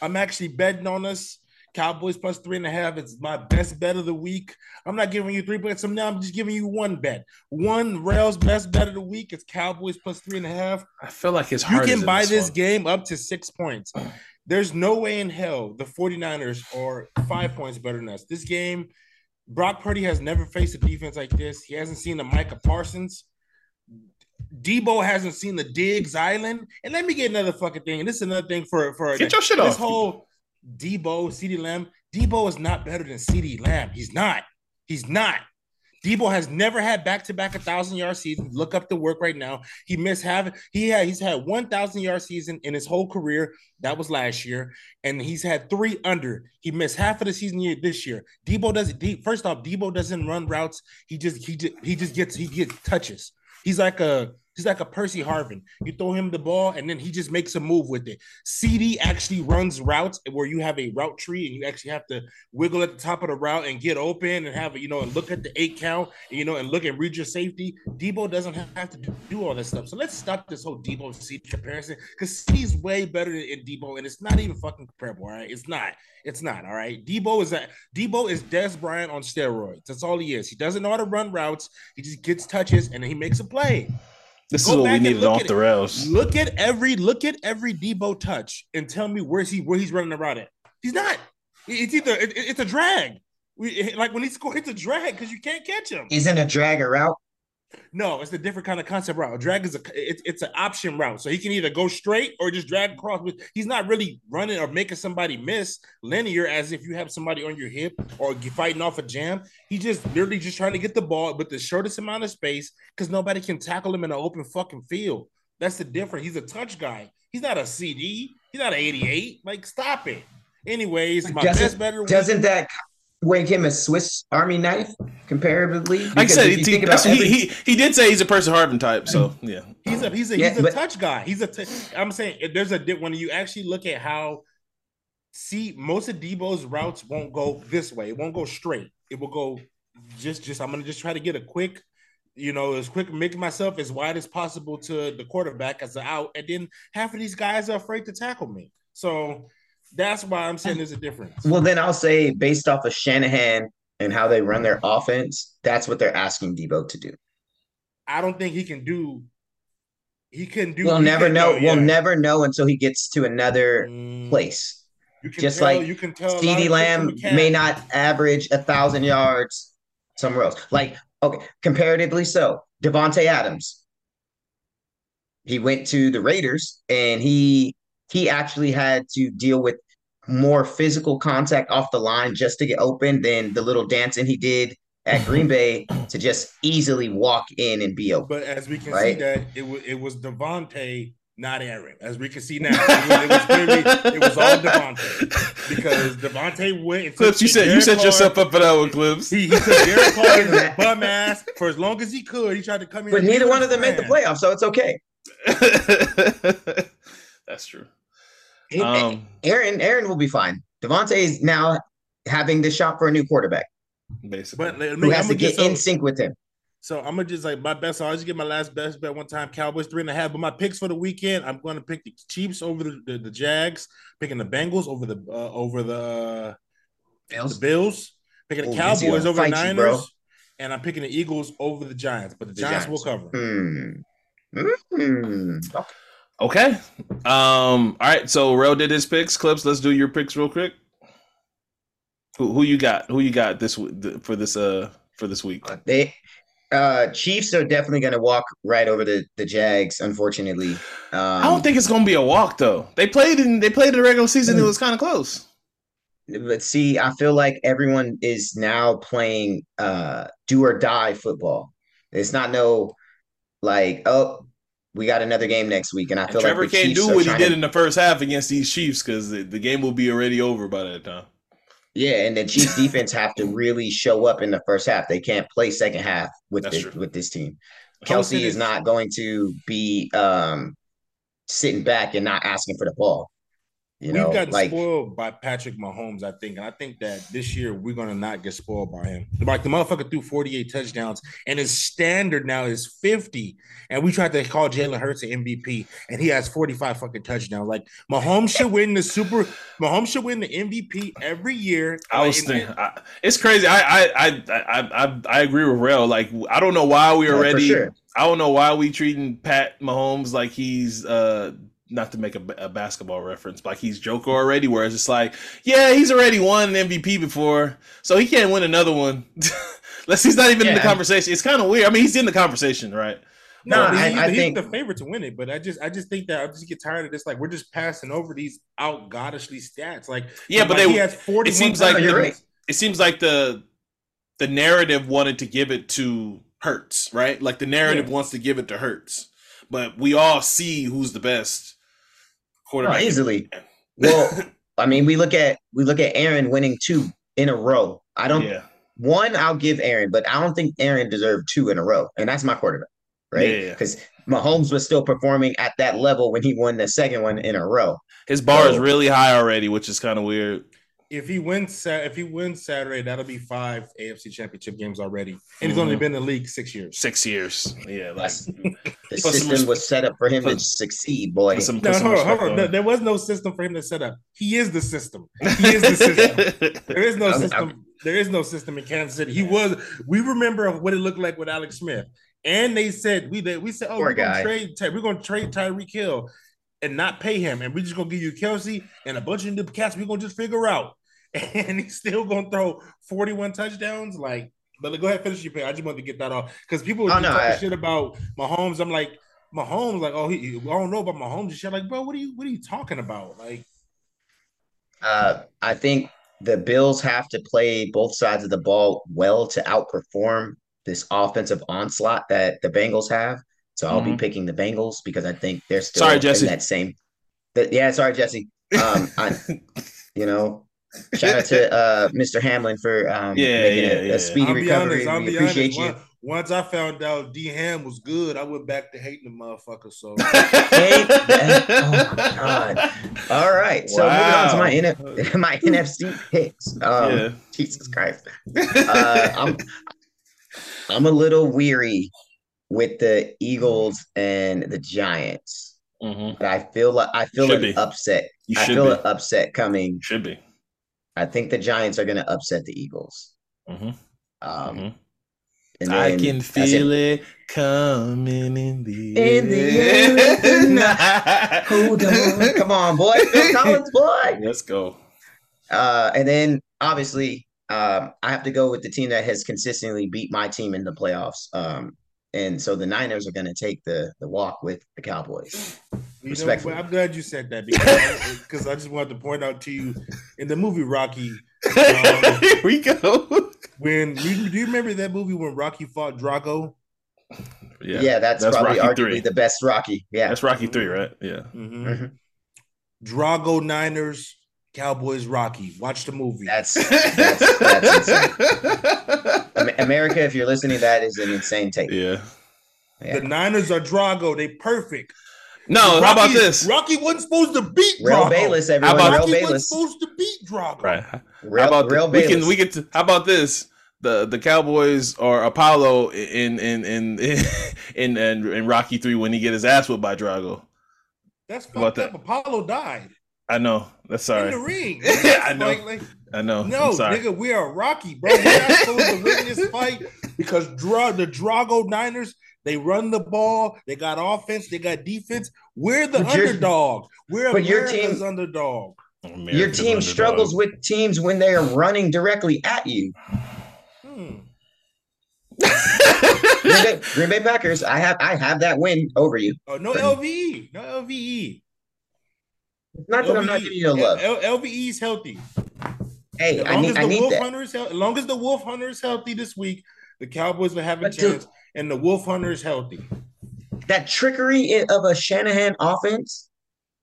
I'm actually betting on us. Cowboys plus three and a half. It's my best bet of the week. I'm not giving you three bets. I'm now I'm just giving you one bet. One Rails best bet of the week. It's Cowboys plus three and a half. I feel like it's hard. You can buy this, this game up to six points. There's no way in hell the 49ers are five points better than us. This game, Brock Purdy has never faced a defense like this. He hasn't seen the Micah Parsons. Deebo hasn't seen the Diggs Island. And let me get another fucking thing. And this is another thing for for get your shit this off. whole Deebo, CeeDee Lamb. Deebo is not better than CeeDee Lamb. He's not. He's not. Deebo has never had back-to-back a thousand yard season. Look up the work right now. He missed half. He had he's had one thousand yard season in his whole career. That was last year, and he's had three under. He missed half of the season year this year. Deebo doesn't. First off, Deebo doesn't run routes. He just he just he just gets he gets touches. He's like a He's like a Percy Harvin. You throw him the ball and then he just makes a move with it. CeeDee actually runs routes where you have a route tree and you actually have to wiggle at the top of the route and get open and have you know, and look at the eight count, and, you know, and look and read your safety. Deebo doesn't have to do all that stuff. So let's stop this whole Deebo CeeDee comparison because CeeDee's way better than Deebo, and it's not even fucking comparable. All right. It's not. It's not. All right. Deebo is that Deebo is Dez Bryant on steroids. That's all he is. He doesn't know how to run routes. He just gets touches and then he makes a play. This Go is what we needed off the rails. Look at every look at every Deebo touch and tell me where's he where he's running around at. He's not. It's either it, it's a drag. We like when he scores, it's a drag because you can't catch him. Isn't a drag a route? No, it's a different kind of concept route. A drag is a it's it's an option route, so he can either go straight or just drag across. With he's not really running or making somebody miss linear as if you have somebody on your hip or fighting off a jam. He just literally just trying to get the ball with the shortest amount of space because nobody can tackle him in an open fucking field. That's the difference. He's a touch guy. He's not a CD. He's not an 88. Like, stop it. Anyways, my doesn't, best better. Doesn't that make him a Swiss Army knife comparably? Like I said, he, every... he, he did say he's a Percy Harvin type. So <clears throat> yeah, he's a he's a yeah, he's a but... touch guy. He's a. T- I'm saying there's a when you actually look at how see most of Deebo's routes won't go this way. It won't go straight. It will go just just. I'm gonna just try to get a quick you know, as quick make myself as wide as possible to the quarterback as an out, and then half of these guys are afraid to tackle me. So that's why I'm saying there's a difference. Well, then I'll say based off of Shanahan and how they run their offense, that's what they're asking Deebo to do. I don't think he can do. He can do. We'll never know. We'll never know until he gets to another mm. place. Just tell, like you can tell CeeDee Lamb may not average a thousand yards somewhere else. Like okay, comparatively so, Davante Adams. He went to the Raiders and he he actually had to deal with more physical contact off the line just to get open than the little dancing he did at <laughs> Green Bay to just easily walk in and be open. But as we can right? see that it was it was Davante, not Aaron. As we can see now, it was, it was, clearly, it was all Davante because Davante went. And Clips, you said you set yourself up for that one, Clips. He, he took Derek Carr's <laughs> bum ass for as long as he could. He tried to come in, but neither one of them made the playoffs, so it's okay. <laughs> That's true. Um, Aaron, Aaron will be fine. Davante is now having the shot for a new quarterback, basically, but, who has to get in sync with him. So I'm gonna just like my best. I'll just get my last best bet one time. Cowboys three and a half. But my picks for the weekend, I'm going to pick the Chiefs over the, the, the Jags, picking the Bengals over the uh, over the Bills. The Bills, picking the oh, Cowboys over the Niners, you, and I'm picking the Eagles over the Giants. But the, the Giants, Giants, will cover. Hmm. Mm-hmm. Okay. Um. All right. So Rel did his picks. Clips. Let's do your picks real quick. Who, who you got? Who you got this for this uh for this week? They uh Chiefs are definitely going to walk right over the the Jags. Unfortunately, um, I don't think it's going to be a walk though. They played in they played in the regular season. It was kind of close. But see, I feel like everyone is now playing uh do or die football. It's not no like oh we got another game next week, and I feel and Trevor like can't do what he did to... in the first half against these Chiefs because the, the game will be already over by that time. Yeah, and the Chiefs <laughs> defense have to really show up in the first half. They can't play second half with this, with this team. Kelsey is not going to be um, sitting back and not asking for the ball. You We've know, gotten like, spoiled by Patrick Mahomes, I think. And I think that this year we're gonna not get spoiled by him. Like the motherfucker threw 48 touchdowns, and his standard now is 50. And we tried to call Jalen Hurts an MVP, and he has 45 fucking touchdowns. Like Mahomes should win the super Mahomes should win the MVP every year. I was thinking, I, it's crazy. I I, I I I I agree with Rel. Like I don't know why we already yeah, sure. I don't know why we treating Pat Mahomes like he's uh not to make a, a, basketball reference, but like he's Joker already. Whereas it's like, yeah, he's already won an MVP before, so he can't win another one. <laughs> Unless he's not even yeah. in the conversation. It's kind of weird. I mean, he's in the conversation, right? No, I, he, I he's think the favorite to win it, but I just I just think that I just get tired of this. Like we're just passing over these out goddishly stats. Like yeah, but like they, he has forty. It seems like the, right. it seems like the the narrative wanted to give it to Hurts, right? Like the narrative yeah. wants to give it to Hurts, but we all see who's the best quarterback. Oh, easily. <laughs> well, I mean, we look at we look at Aaron winning two in a row. I don't. Yeah. One, I'll give Aaron, but I don't think Aaron deserved two in a row, and that's my quarterback, right? Because yeah, yeah. Mahomes was still performing at that level when he won the second one in a row. His bar so, is really high already, which is kind of weird if he wins if he wins Saturday, that'll be five AFC Championship games already, and mm-hmm. he's only been in the league six years. Six years, yeah. Like <laughs> the system was set up for him put, to succeed, boy. Some, no, hold on, hold on. There was no system for him to set up. He is the system. He is the system. <laughs> there is no system. There is no system in Kansas City. He was. We remember what it looked like with Alex Smith, and they said we they, we said, oh, Poor we're gonna trade. We're gonna trade Tyreek Hill and not pay him, and we're just gonna give you Kelsey and a bunch of new cats. We're gonna just figure out <laughs> and he's still gonna throw 41 touchdowns. Like, but go ahead, finish your pick. I just wanted to get that off because people oh, no, talking I... shit about Mahomes. I'm like, Mahomes, like, oh, he, I don't know about Mahomes and shit. Like, bro, what are you, what are you talking about? Like, uh, I think the Bills have to play both sides of the ball well to outperform this offensive onslaught that the Bengals have. So I'll mm-hmm. be picking the Bengals because I think they're still sorry, Jesse. that same. That, yeah, sorry, Jesse. Um, <laughs> I, you know, shout out to uh, Mr. Hamlin for um, yeah, making yeah, a, yeah. a speedy I'll recovery. Honest, we appreciate honest. you. Once I found out D Ham was good, I went back to hating the motherfucker. So, <laughs> oh my god! All right, so wow. moving on to my NF- <laughs> my NFC picks. Um, yeah. Jesus Christ, uh, I'm I'm a little weary with the Eagles and the Giants. Mm-hmm. But I feel like I feel should an be. upset. You I feel be. an upset coming. Should be. I think the Giants are going to upset the Eagles. Mm-hmm. Um, mm-hmm. And I can feel it coming in the in the air. <laughs> Hold on, come on, boy, Phil <laughs> Collins, boy. Let's go. Uh, and then obviously, um, I have to go with the team that has consistently beat my team in the playoffs. Um, and so the Niners are going to take the the walk with the Cowboys. You Respectfully. Know, I'm glad you said that because because <laughs> I just wanted to point out to you in the movie Rocky. Um, <laughs> Here we go. When do you remember that movie when Rocky fought Drago? Yeah, yeah that's, that's probably Rocky arguably 3. the best Rocky. Yeah, that's Rocky three, right? Yeah. Mm-hmm. Mm-hmm. Drago Niners, Cowboys Rocky. Watch the movie. That's that's, that's insane. America, if you're listening, that is an insane take. Yeah. yeah. The Niners are Drago. They perfect. No, Rocky, how about this? Rocky wasn't supposed to beat Real Drago. Bayless, everyone. How about, Rocky Bayless. wasn't supposed to beat Drago. Right. Real, how about Real the, we can we get to, how about this? The the Cowboys or Apollo in in in <laughs> in in, in Rocky three when he get his ass whipped by Drago. That's fucked up. That? Apollo died. I know. That's sorry. In the ring. <laughs> I know. Like, like, I know. No, nigga, we are Rocky, bro. We're not supposed to win this <laughs> fight because Dra- the Drago Niners they run the ball. They got offense. They got defense. We're the but underdog. We're but America's your team, underdog. America's your team underdog. struggles with teams when they are running directly at you. Hmm. Green, Bay, Green, Bay, Packers. I have I have that win over you. Oh no LVE, no LVE. Not that I'm not giving you a love. L- LVE is healthy. Hey, as long I need, as the I need Wolf that. Hunter is healthy, as long as the Wolf Hunter is healthy this week, the Cowboys will have a but chance. Dude, and the Wolf Hunter is healthy. That trickery of a Shanahan offense,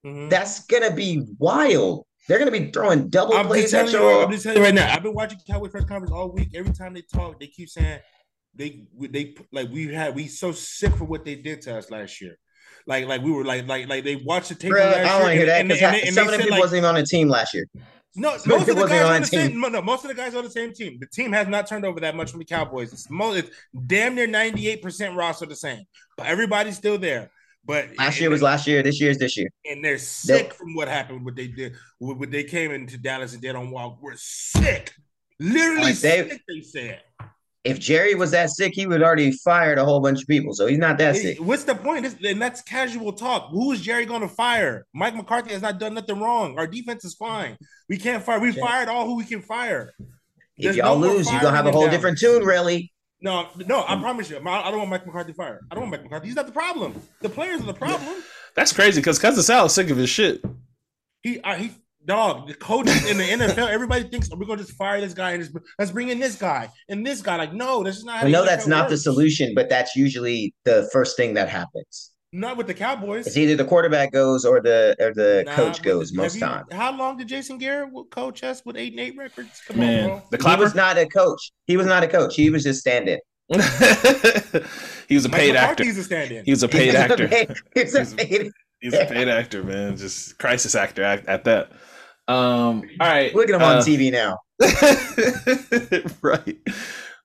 mm-hmm. that's gonna be wild. They're gonna be throwing double I'm plays at you. I'm just telling you right now. I've been watching Cowboy press conference all week. Every time they talk, they keep saying they they like we had we so sick for what they did to us last year. Like like we were like like like they watched the tape. Bruh, I don't want to hear that because some of them people like, wasn't even on the team last year. No, most of the guys on the same. No, most of the guys on the same team. The team has not turned over that much from the Cowboys. It's, most, it's damn near ninety eight percent roster the same. But everybody's still there. But last year was last year. This year is this year. And they're sick from what happened. What they did. What they came into Dallas and did on Walk. We're sick. Literally like they, sick. They said if Jerry was that sick, he would already fired a whole bunch of people. So he's not that sick. What's the point? This, and that's casual talk. Who is Jerry going to fire? Mike McCarthy has not done nothing wrong. Our defense is fine. We can't fire. We fired all who we can fire. There's if y'all no lose, you're gonna have a whole down. different tune, really. No, no, I promise you. I don't want Mike McCarthy fired. I don't want Mike McCarthy. He's not the problem. The players are the problem. That's crazy because Cousin Sal is sick of his shit. He uh, he dog, the coaches in the NFL, everybody thinks oh, we're gonna just fire this guy and just let's bring in this guy and this guy. Like, no, this is not. Well, no, that's not works. the solution, but that's usually the first thing that happens. Not with the Cowboys. It's either the quarterback goes or the or the nah, coach goes the, most times. How long did Jason Garrett coach us with eight and eight records? Come Man, on, bro. The he was not a coach. He was not a coach. He was just standing. <laughs> he was a paid actor. He's a stand-in. He was a paid actor. He's a paid, he's a paid actor, man. Just crisis actor at, at that. Um, all right. Look at him uh, on TV now. <laughs> right.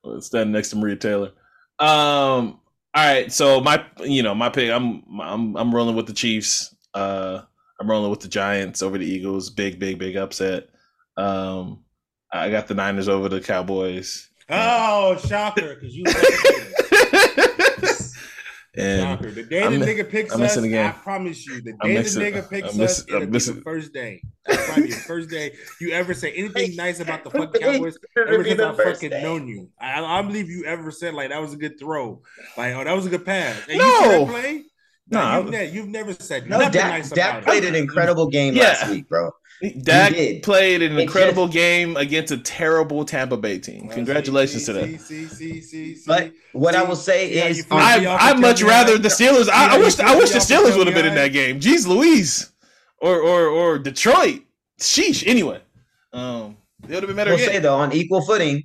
Well, standing next to Maria Taylor. Um, all right. So my, you know, my pick. I'm, I'm, I'm rolling with the Chiefs. Uh, I'm rolling with the Giants over the Eagles. Big, big, big upset. Um, I got the Niners over the Cowboys. Oh, shocker! Because you. <laughs> And the day I'm, the nigga picks I'm us, I promise you, the day the nigga picks I'm us, it'll be the first day. That's <laughs> probably the first day you ever say anything nice about the fucking Cowboys ever since I fucking day. known you. I, I believe you ever said like that was a good throw, like oh that was a good pass. And no. you play. No, no you've, ne- you've, never said no. Dak, nice Dak played an incredible game yeah. last week, bro. Dak played an incredible just, game against a terrible Tampa Bay team. Congratulations see, to that. See, see, see, but what I will say is, I I much rather the Steelers. I, I wish I wish the Steelers would have been in that game. Jeez, Louise, or or or Detroit. Sheesh. Anyway, um, it would have been better. We'll say though, on equal footing,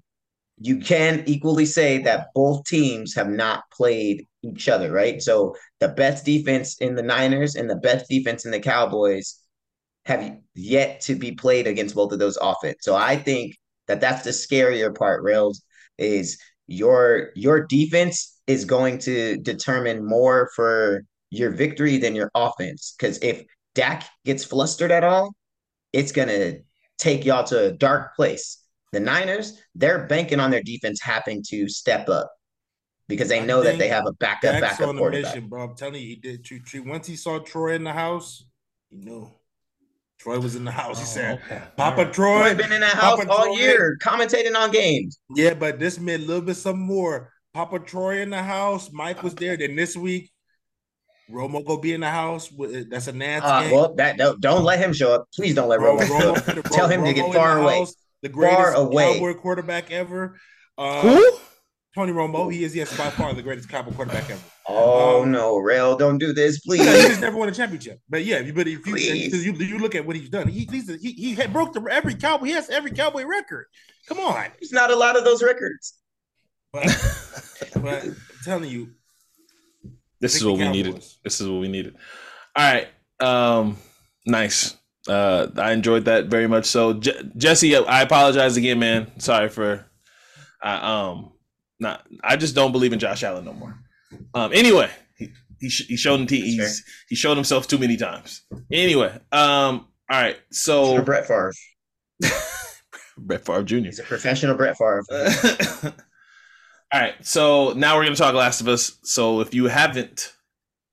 you can equally say that both teams have not played each other, right? So the best defense in the Niners and the best defense in the Cowboys have yet to be played against both of those offense. So I think that that's the scarier part, Rails, is your your defense is going to determine more for your victory than your offense. Because if Dak gets flustered at all, it's gonna take y'all to a dark place. The Niners, they're banking on their defense having to step up because they know that they have a backup Dak's backup on quarterback. Mission, bro. I'm telling you, he did. Once he saw Troy in the house, he knew. Troy was in the house. He oh, said, okay. "Papa right. Troy, Troy been in that house Papa all Troy. year, commentating on games." Yeah, but this meant a little bit some more. Papa Troy in the house. Mike was there. Then this week, Romo go be in the house. That's a Nats uh, game. Well, that don't, don't, let him show up. Please don't let Romo, Romo <laughs> show up. Tell him Romo to get far away. House, the greatest far away. Cowboy quarterback ever. Uh, Who? Tony Romo. He is yes by far the greatest Cowboy quarterback ever. Oh um, no, Rail, don't do this, please. <laughs> he just never won a championship. But yeah, but if you you, you look at what he's done, he he's, he he had broke the every cowboy. He has every cowboy record. Come on, there's not a lot of those records. But, but I'm telling you, this is what we needed. This is what we needed. All right, um, nice. Uh, I enjoyed that very much. So, Je- Jesse, I apologize again, man. Sorry for, uh, um, not. I just don't believe in Josh Allen no more. Um, anyway, he he, he showed he's, he showed himself too many times. Anyway, um, all right, so Brett Favre, <laughs> Brett Favre Jr. He's a professional Brett Favre. <laughs> all right, so now we're gonna talk Last of Us. So if you haven't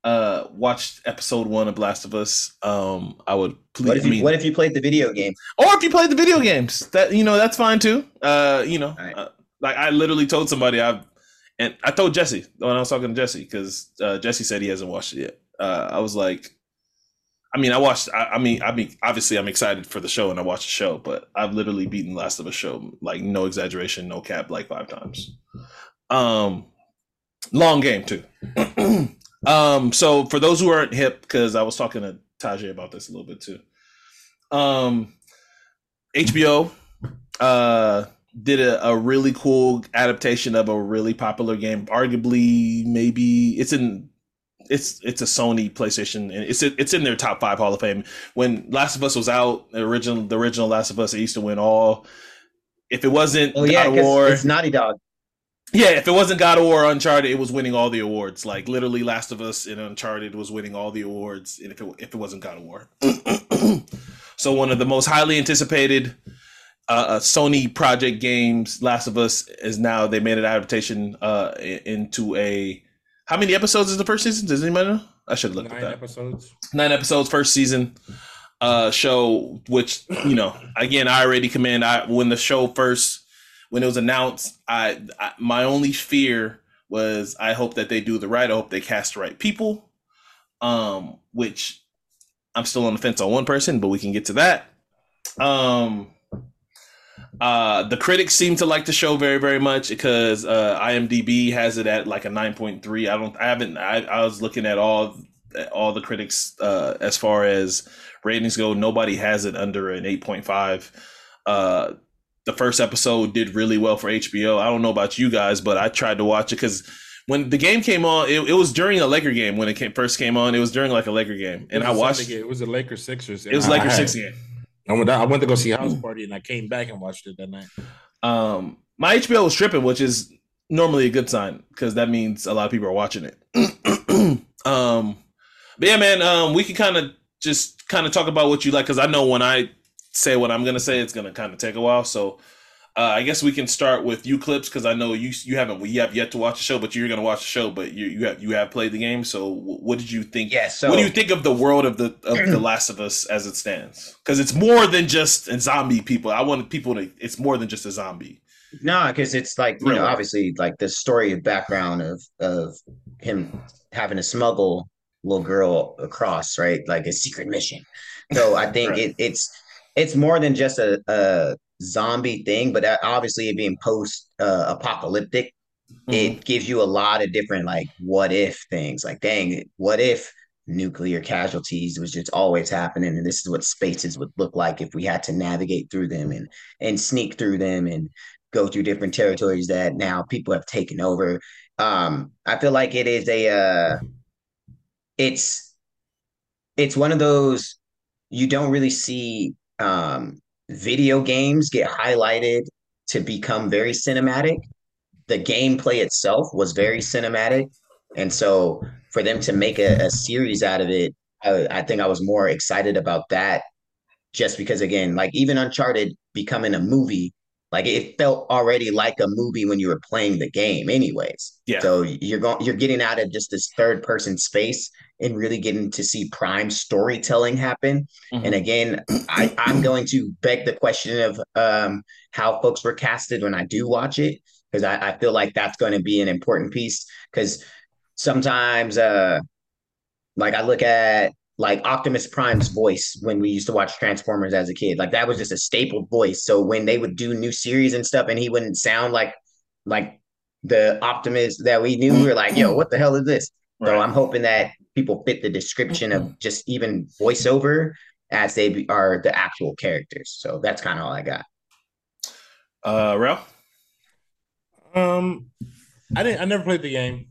uh watched episode one of Last of Us, um, I would please. What if you, what if you played the video game? Or if you played the video games, that you know that's fine too. Uh, you know, right. uh, like I literally told somebody I've and I told Jesse when I was talking to Jesse because uh, Jesse said he hasn't watched it yet. Uh, I was like, I mean, I watched. I, I, mean, I mean, obviously, I'm excited for the show and I watched the show, but I've literally beaten Last of Us show like no exaggeration, no cap, like five times. Um, long game too. <clears throat> um, so for those who aren't hip, because I was talking to Tajay about this a little bit too. Um, HBO, uh did a, a really cool adaptation of a really popular game. Arguably, maybe it's in it's it's a Sony PlayStation and it's it's in their top five Hall of Fame. When Last of Us was out, the original the original Last of Us, it used to win all. If it wasn't oh, yeah, God of War, it's Naughty Dog. Yeah, if it wasn't God of War Uncharted, it was winning all the awards. Like literally, Last of Us and Uncharted was winning all the awards. And if it if it wasn't God of War, <clears throat> so one of the most highly anticipated uh, Sony project games. Last of Us is now they made an adaptation uh, into a. How many episodes is the first season? Does anybody know? I should look at that. episodes. Nine episodes, first season uh show which you know again i already commend i when the show first when it was announced I, I my only fear was i hope that they do the right i hope they cast the right people um which i'm still on the fence on one person but we can get to that um uh, the critics seem to like the show very, very much because uh, IMDb has it at like a nine point three. I don't, I haven't. I, I was looking at all all the critics uh, as far as ratings go. Nobody has it under an eight point five. Uh, the first episode did really well for HBO. I don't know about you guys, but I tried to watch it because when the game came on, it, it, was during a Laker game when it came, first came on. It was during like a Laker game, and I watched. It was a Lakers Sixers. It was Lakers Six game. I went, I went to go see House Party and I came back and watched it that night. Um, my HBO was tripping, which is normally a good sign because that means a lot of people are watching it. <clears throat> um, but yeah, man, um, we can kind of just kind of talk about what you like because I know when I say what I'm gonna say, it's gonna kind of take a while. So, uh, I guess we can start with you clips because I know you you haven't we have yet to watch the show, but you're gonna watch the show. But you you have you have played the game. So what did you think? Yeah. So what do you think of the world of the of the <clears throat> Last of Us as it stands? Because it's more than just a zombie people. I want people to. It's more than just a zombie. No, because it's like you know, obviously, like the story of background of of him having to smuggle little girl across, right? Like a secret mission. So I think right. it, it's it's more than just a, a zombie thing, but obviously it being post uh, apocalyptic, mm-hmm. it gives you a lot of different like what if things. Like, dang, what if nuclear casualties was just always happening, and this is what spaces would look like if we had to navigate through them and and sneak through them and go through different territories that now people have taken over. Um, I feel like it is a uh, it's it's one of those you don't really see um, video games get highlighted to become very cinematic. The gameplay itself was very cinematic. And so for them to make a, a series out of it, I, I think I was more excited about that just because, again, like even Uncharted becoming a movie like it felt already like a movie when you were playing the game, anyways. Yeah. So you're going, you're getting out of just this third person space and really getting to see prime storytelling happen. Mm-hmm. And again, I, I'm going to beg the question of um, how folks were casted when I do watch it because I, I feel like that's going to be an important piece because sometimes, uh, like I look at like Optimus Prime's voice when we used to watch Transformers as a kid. Like that was just a staple voice. So when they would do new series and stuff and he wouldn't sound like like the Optimus that we knew, we were like, yo, what the hell is this? Right. So I'm hoping that people fit the description of just even voiceover as they are the actual characters. So that's kind of all I got. Uh, Ralph? Um, I didn't. I never played the game.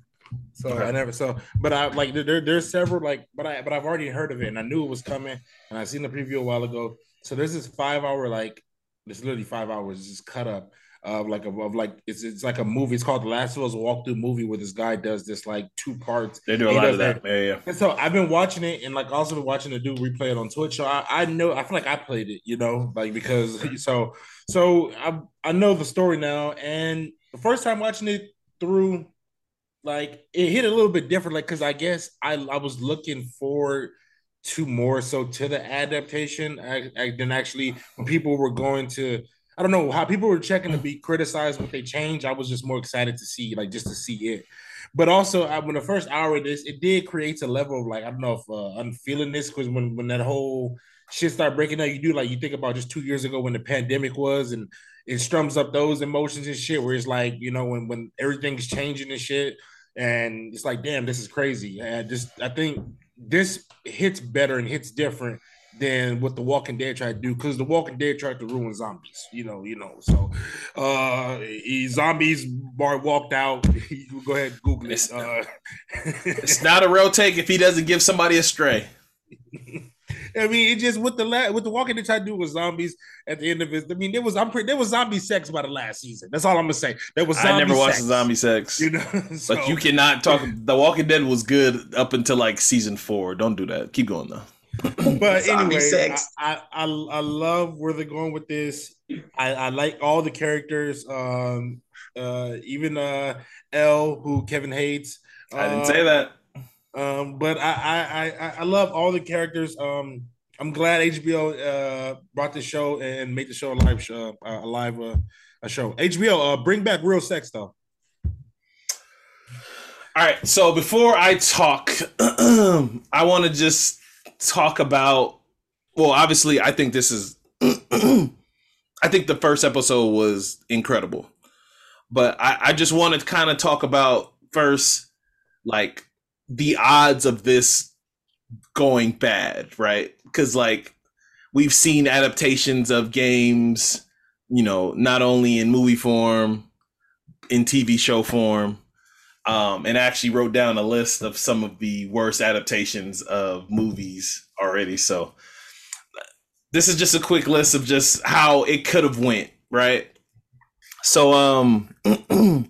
So okay. I never so, but I like there. There's several like, but I but I've already heard of it and I knew it was coming and I seen the preview a while ago. So there's this five hour like, it's literally five hours just cut up of like a, of like it's it's like a movie. It's called The Last of Us walkthrough movie where this guy does this like two parts. They do a lot of that. Yeah, yeah. And so I've been watching it and like also been watching the dude replay it on Twitch. So I, I know I feel like I played it, you know, like because <laughs> so so I I know the story now. And the first time watching it through like it hit a little bit different, like because I guess I I was looking forward to more so to the adaptation I, I, than actually when people were going to I don't know how people were checking to be criticized what they changed. I was just more excited to see like just to see it. But also, I, when the first hour of this, it did create a level of like I don't know if uh, I'm feeling this because when when that whole shit started breaking down, you do like you think about just two years ago when the pandemic was, and it strums up those emotions and shit. Where it's like you know when when everything's changing and shit, and it's like damn, this is crazy. And just I think this hits better and hits different than what the Walking Dead tried to do because the Walking Dead tried to ruin zombies. You know, you know. So, uh, he, zombies. Bart walked out. <laughs> you go ahead, Google it. Uh, <laughs> it's not a real take if he doesn't give somebody a stray. <laughs> I mean, it just with the la- with the Walking Dead tried to do with zombies at the end of it. I mean, there was I'm pretty there was zombie sex by the last season. That's all I'm gonna say. There was I never watched the zombie sex. You know, so. but you cannot talk. The Walking Dead was good up until like season four. Don't do that. Keep going though. But anyway, I, I, I love where they're going with this. I, I like all the characters. Um, uh, even uh, El, who Kevin hates. I didn't say that. Um, but I, I I I love all the characters. Um, I'm glad HBO uh brought the show and made the show a live show, uh, a live uh, a show. HBO, uh, bring back real sex though. All right, so before I talk, <clears throat> I want to just talk about. Well, obviously, I think this is. <clears throat> I think the first episode was incredible, but I, I just want to kind of talk about first, like the odds of this going bad, right? Because like we've seen adaptations of games, you know, not only in movie form, in TV show form, um, and actually wrote down a list of some of the worst adaptations of movies already. So this is just a quick list of just how it could have went, right? So um <clears throat>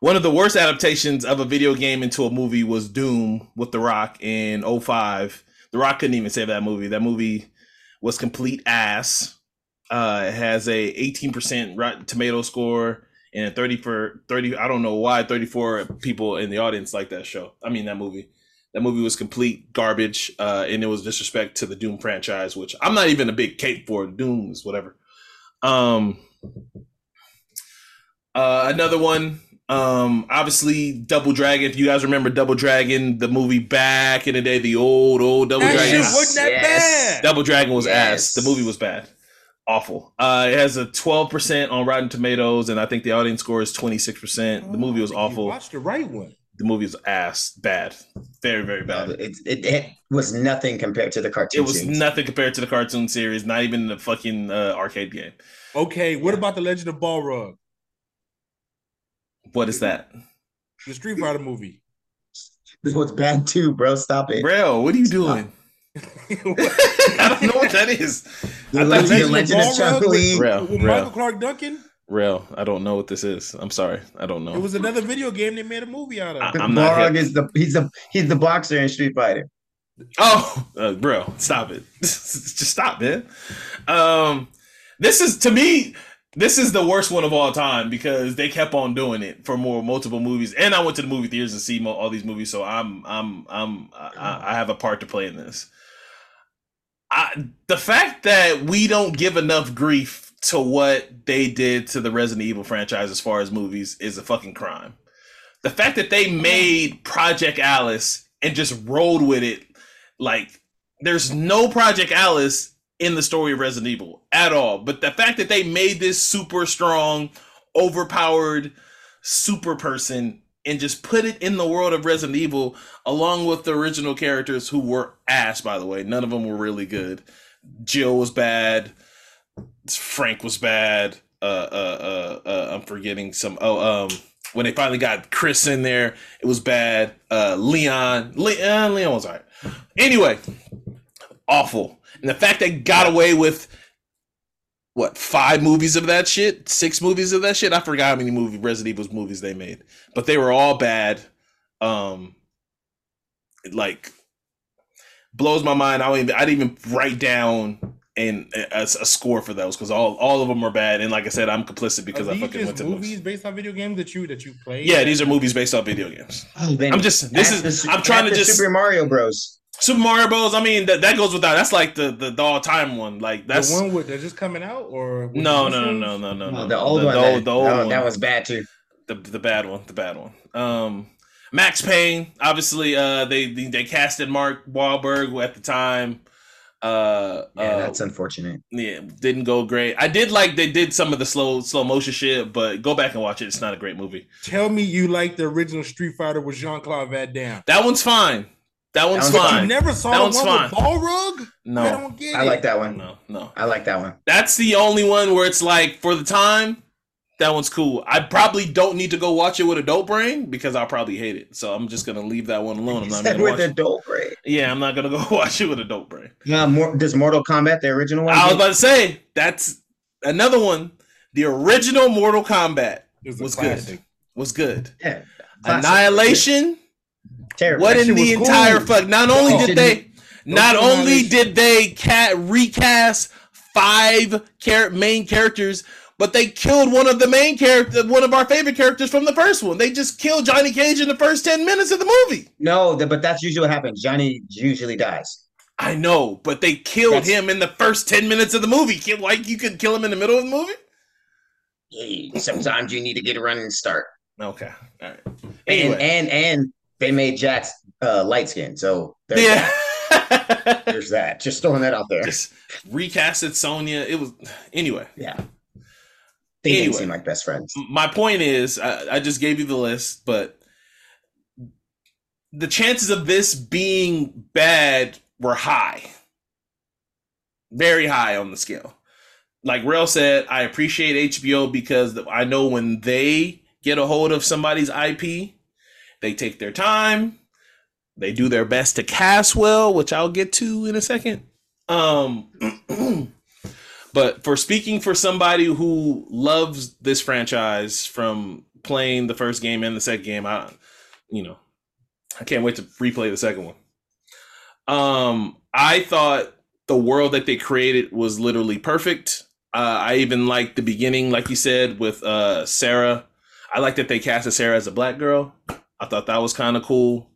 one of the worst adaptations of a video game into a movie was Doom with The Rock in 05. The Rock couldn't even save that movie. That movie was complete ass. Uh, it has a 18% Rotten Tomato score and 30 for 30. I don't know why 34 people in the audience like that show. I mean that movie. That movie was complete garbage, uh, and it was disrespect to the Doom franchise, which I'm not even a big cape for. Doom is whatever. Um, uh, another one, um, obviously Double Dragon. If you guys remember Double Dragon, the movie back in the day, the old old Double that Dragon. wasn't that yes. bad. Double Dragon was yes. ass. The movie was bad, awful. Uh, it has a 12 percent on Rotten Tomatoes, and I think the audience score is 26 percent. The movie was awful. Watch the right one the movie was ass bad, very very bad. It, it, it was nothing compared to the cartoon. It was series. nothing compared to the cartoon series. Not even the fucking uh, arcade game. Okay, what about the Legend of Ball Balrog? What is that? The Street Fighter movie. This was bad too, bro. Stop it, bro. What are you doing? <laughs> <laughs> I don't know what that is. I love the Legend, Legend of, Balrog Real, real. Michael Clarke Duncan. Real, I don't know what this is. I'm sorry, I don't know. It was another video game they made a movie out of. I, am not. is the he's the he's the boxer in Street Fighter. Oh, uh, bro, stop it! <laughs> Just stop, man. Um, this is to me. This is the worst one of all time because they kept on doing it for more multiple movies, and I went to the movie theaters to see all these movies, so I'm I'm I'm I, I have a part to play in this. I, the fact that we don't give enough grief to what they did to the Resident Evil franchise as far as movies is a fucking crime. The fact that they made Project Alice and just rolled with it, like there's no Project Alice in the story of Resident Evil at all. But the fact that they made this super strong, overpowered super person and just put it in the world of Resident Evil along with the original characters who were ass, by the way. None of them were really good. Jill was bad. Frank was bad. Uh, uh, uh, uh, I'm forgetting some. Oh, um, when they finally got Chris in there, it was bad. Uh, Leon, Leon, uh, Leon was alright. Anyway, awful. And the fact they got away with what five movies of that shit, six movies of that shit. I forgot how many movie Resident Evil movies they made, but they were all bad. Um, like blows my mind. I don't even I didn't even write down and a, a score for those because all all of them are bad. And like I said, I'm complicit because I fucking went to movies based on video games that you that you play. Yeah, these are movies based on video games. Oh, I'm just this is the, I'm trying to just Super Mario Bros. Super Mario Bros. I mean that, that goes without. That's like the the, the all time one. Like that's the one with that's just coming out or no no, no no no no no the old the, one. The, that, the old that, one. that was bad too. The the bad one. The bad one. Um. Max Payne, obviously, uh, they they casted Mark Wahlberg at the time. Uh, yeah, uh, that's unfortunate. Yeah, didn't go great. I did like they did some of the slow slow motion shit, but go back and watch it. It's not a great movie. Tell me you like the original Street Fighter with Jean Claude Van Damme. That one's fine. That one's that fine. You never saw that one fine. with Balrog? No, I don't get I like that one. No, no, I like that one. That's the only one where it's like for the time that one's cool. I probably don't need to go watch it with a dope brain because I'll probably hate it. So I'm just gonna leave that one alone. I'm not gonna with a dope brain. Yeah, I'm not gonna go <laughs> watch it with a dope brain. Yeah, more does Mortal Kombat the original one? I was about to say that's another one. The original Mortal Kombat was, was good. Was good. Yeah. Annihilation. Terrible. What in the entire cool. fuck? Not only did they, not only did they cat recast five char- main characters but they killed one of the main character, one of our favorite characters from the first one. They just killed Johnny Cage in the first ten minutes of the movie. No, but that's usually what happens. Johnny usually dies. I know, but they killed that's... him in the first ten minutes of the movie. Like you could kill him in the middle of the movie. Hey, sometimes you need to get a running start. Okay, all right. Anyway. And and and they made Jax uh, light skin, so yeah. That. <laughs> there's that. Just throwing that out there. Just recasted Sonya. It was anyway. Yeah. They anyway, didn't seem like best friends. My point is, I, I just gave you the list, but the chances of this being bad were high, very high on the scale. Like Rail said, I appreciate HBO because I know when they get a hold of somebody's IP, they take their time, they do their best to cast well, which I'll get to in a second. Um, <clears throat> But for speaking for somebody who loves this franchise from playing the first game and the second game, I, you know, I can't wait to replay the second one. Um, I thought the world that they created was literally perfect. Uh, I even liked the beginning, like you said, with uh, Sarah. I like that they casted Sarah as a black girl. I thought that was kind of cool.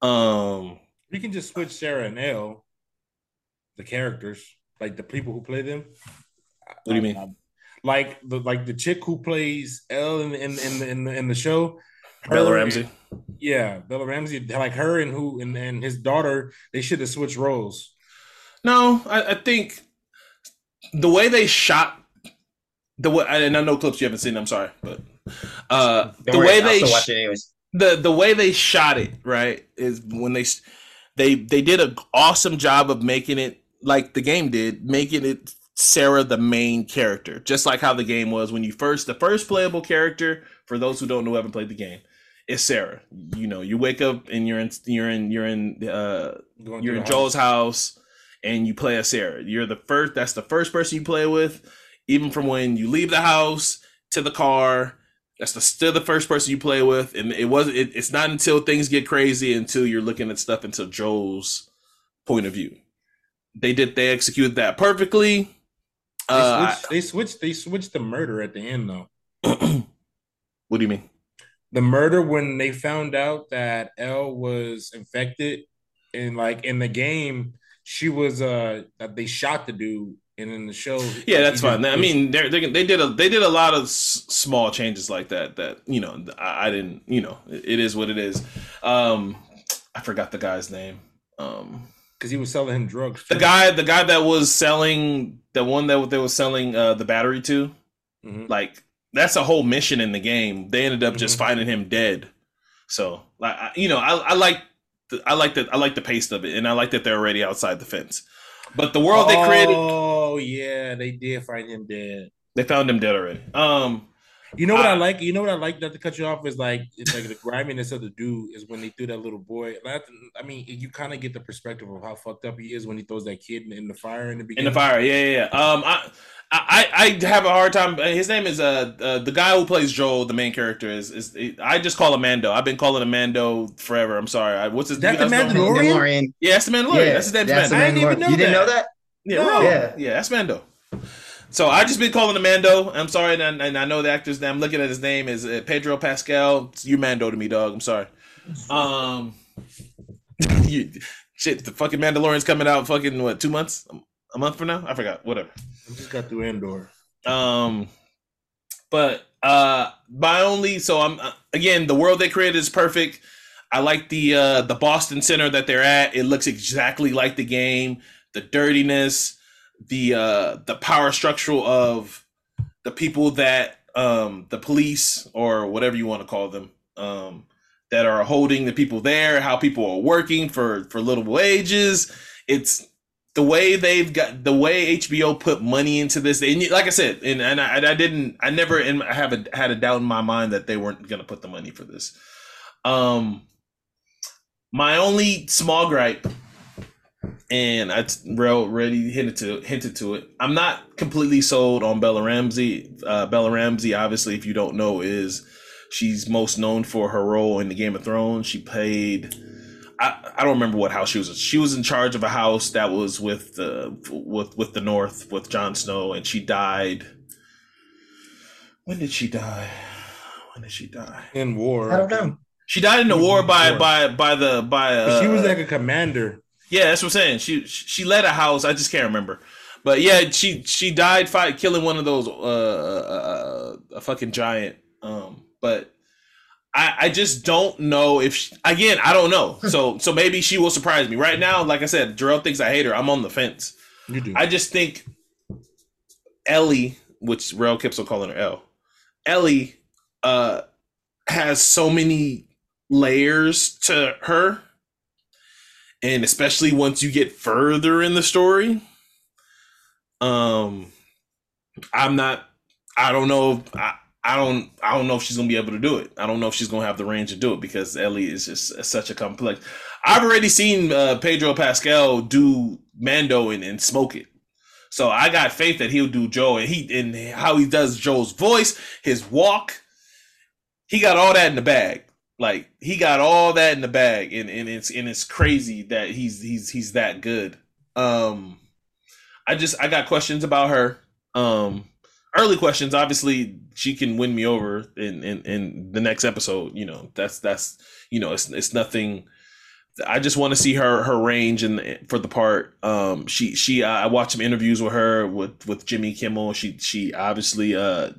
Um, you can just switch Sarah and Elle, the characters, like the people who play them. What do you mean? like the like the chick who plays Elle in in in the in the, in the show, Bella Ramsey. Yeah, Bella Ramsey, like her and who and, and his daughter, they should have switched roles. No, I, I think the way they shot the way and I know clips you haven't seen. I'm sorry, but uh, the worry, way they the the way they shot it right is when they they they did an awesome job of making it like the game did, making it Sarah the main character, just like how the game was when you first the first playable character. For those who don't know, haven't played the game, is Sarah. You know, you wake up and you're in you're in you're in uh you're in Joel's house. house and you play as Sarah. You're the first. That's the first person you play with, even from when you leave the house to the car. That's the, still the first person you play with, and it was it, It's not until things get crazy until you're looking at stuff until Joel's point of view. They did. They executed that perfectly. They, uh, switched, they switched. They switched the murder at the end, though. <clears throat> what do you mean? The murder when they found out that Elle was infected, and like in the game, she was uh that they shot the dude, and in the show, yeah, that's fine. I mean, they they did a they did a lot of s- small changes like that. That you know, I, I didn't. You know, it, it is what it is. Um, I forgot the guy's name. Um, because he was selling him drugs. Too. The guy, the guy that was selling the one that they was selling uh, the battery to, mm-hmm. like that's a whole mission in the game. They ended up just mm-hmm. finding him dead. So, like, you know, I, I like, the, I like that, I like the pace of it, and I like that they're already outside the fence. But the world oh, they created. Oh yeah, they did find him dead. They found him dead already. Um, you know what I, I, like? You know what I like? Not to cut you off is like it's like the griminess of the dude is when they threw that little boy. I mean, you kind of get the perspective of how fucked up he is when he throws that kid in, in the fire in the beginning. In the fire, yeah, yeah. yeah. Um, I, I, I have a hard time. His name is uh, uh the guy who plays Joel, the main character is is I just call him Mando. I've been calling him Mando forever. I'm sorry. I, what's his? That the Mandalorian? Yeah, that's the Mandalorian. Yeah, that's his name. Mando. I didn't even know you that. didn't know that? Yeah, no. yeah, yeah. That's Mando. So I just been calling him Mando. I'm sorry, and, and I know the actor's name. I'm looking at his name is uh, Pedro Pascal. You Mando to me, dog. I'm sorry. Um, <laughs> you, shit, the fucking Mandalorian's coming out. Fucking what? Two months? A month from now? I forgot. Whatever. I just got through Andor. Um, but uh, my only so I'm uh, again the world they created is perfect. I like the uh the Boston Center that they're at. It looks exactly like the game. The dirtiness the uh the power structure of the people that um the police or whatever you want to call them um that are holding the people there how people are working for for little wages. It's the way they've got the way HBO put money into this and like I said and and I, I didn't I never in, I have a, had a doubt in my mind that they weren't going to put the money for this. Um my only small gripe and I real already hinted to hinted to it. I'm not completely sold on Bella Ramsey. Uh, Bella Ramsey, obviously, if you don't know, is she's most known for her role in the Game of Thrones. She played. I, I don't remember what house she was. She was in charge of a house that was with the with with the North with Jon Snow, and she died. When did she die? When did she die? In war. I don't know. She died in the war by by by the by. Uh, she was like a commander. Yeah, that's what I'm saying. She she led a house. I just can't remember. But yeah, she she died fight killing one of those uh, uh, uh a fucking giant. Um, but I I just don't know if she, again I don't know. So <laughs> so maybe she will surprise me. Right now, like I said, Jarrell thinks I hate her. I'm on the fence. You do. I just think Ellie, which Rel keeps on calling her L, Ellie, uh, has so many layers to her and especially once you get further in the story um i'm not i don't know I, I don't I don't know if she's gonna be able to do it. I don't know if she's gonna have the range to do it because Ellie is just such a complex. I've already seen uh, Pedro Pascal do Mando and, and smoke it, so I got faith that he'll do Joe and he and how he does Joe's voice, his walk. He got all that in the bag. Like he got all that in the bag, and, and it's and it's crazy that he's he's he's that good. Um, I just I got questions about her. Um, early questions. Obviously, she can win me over in in, in the next episode. You know, that's that's you know, it's it's nothing. I just want to see her her range and for the part. Um, she she I watched some interviews with her with with Jimmy Kimmel. She she obviously uh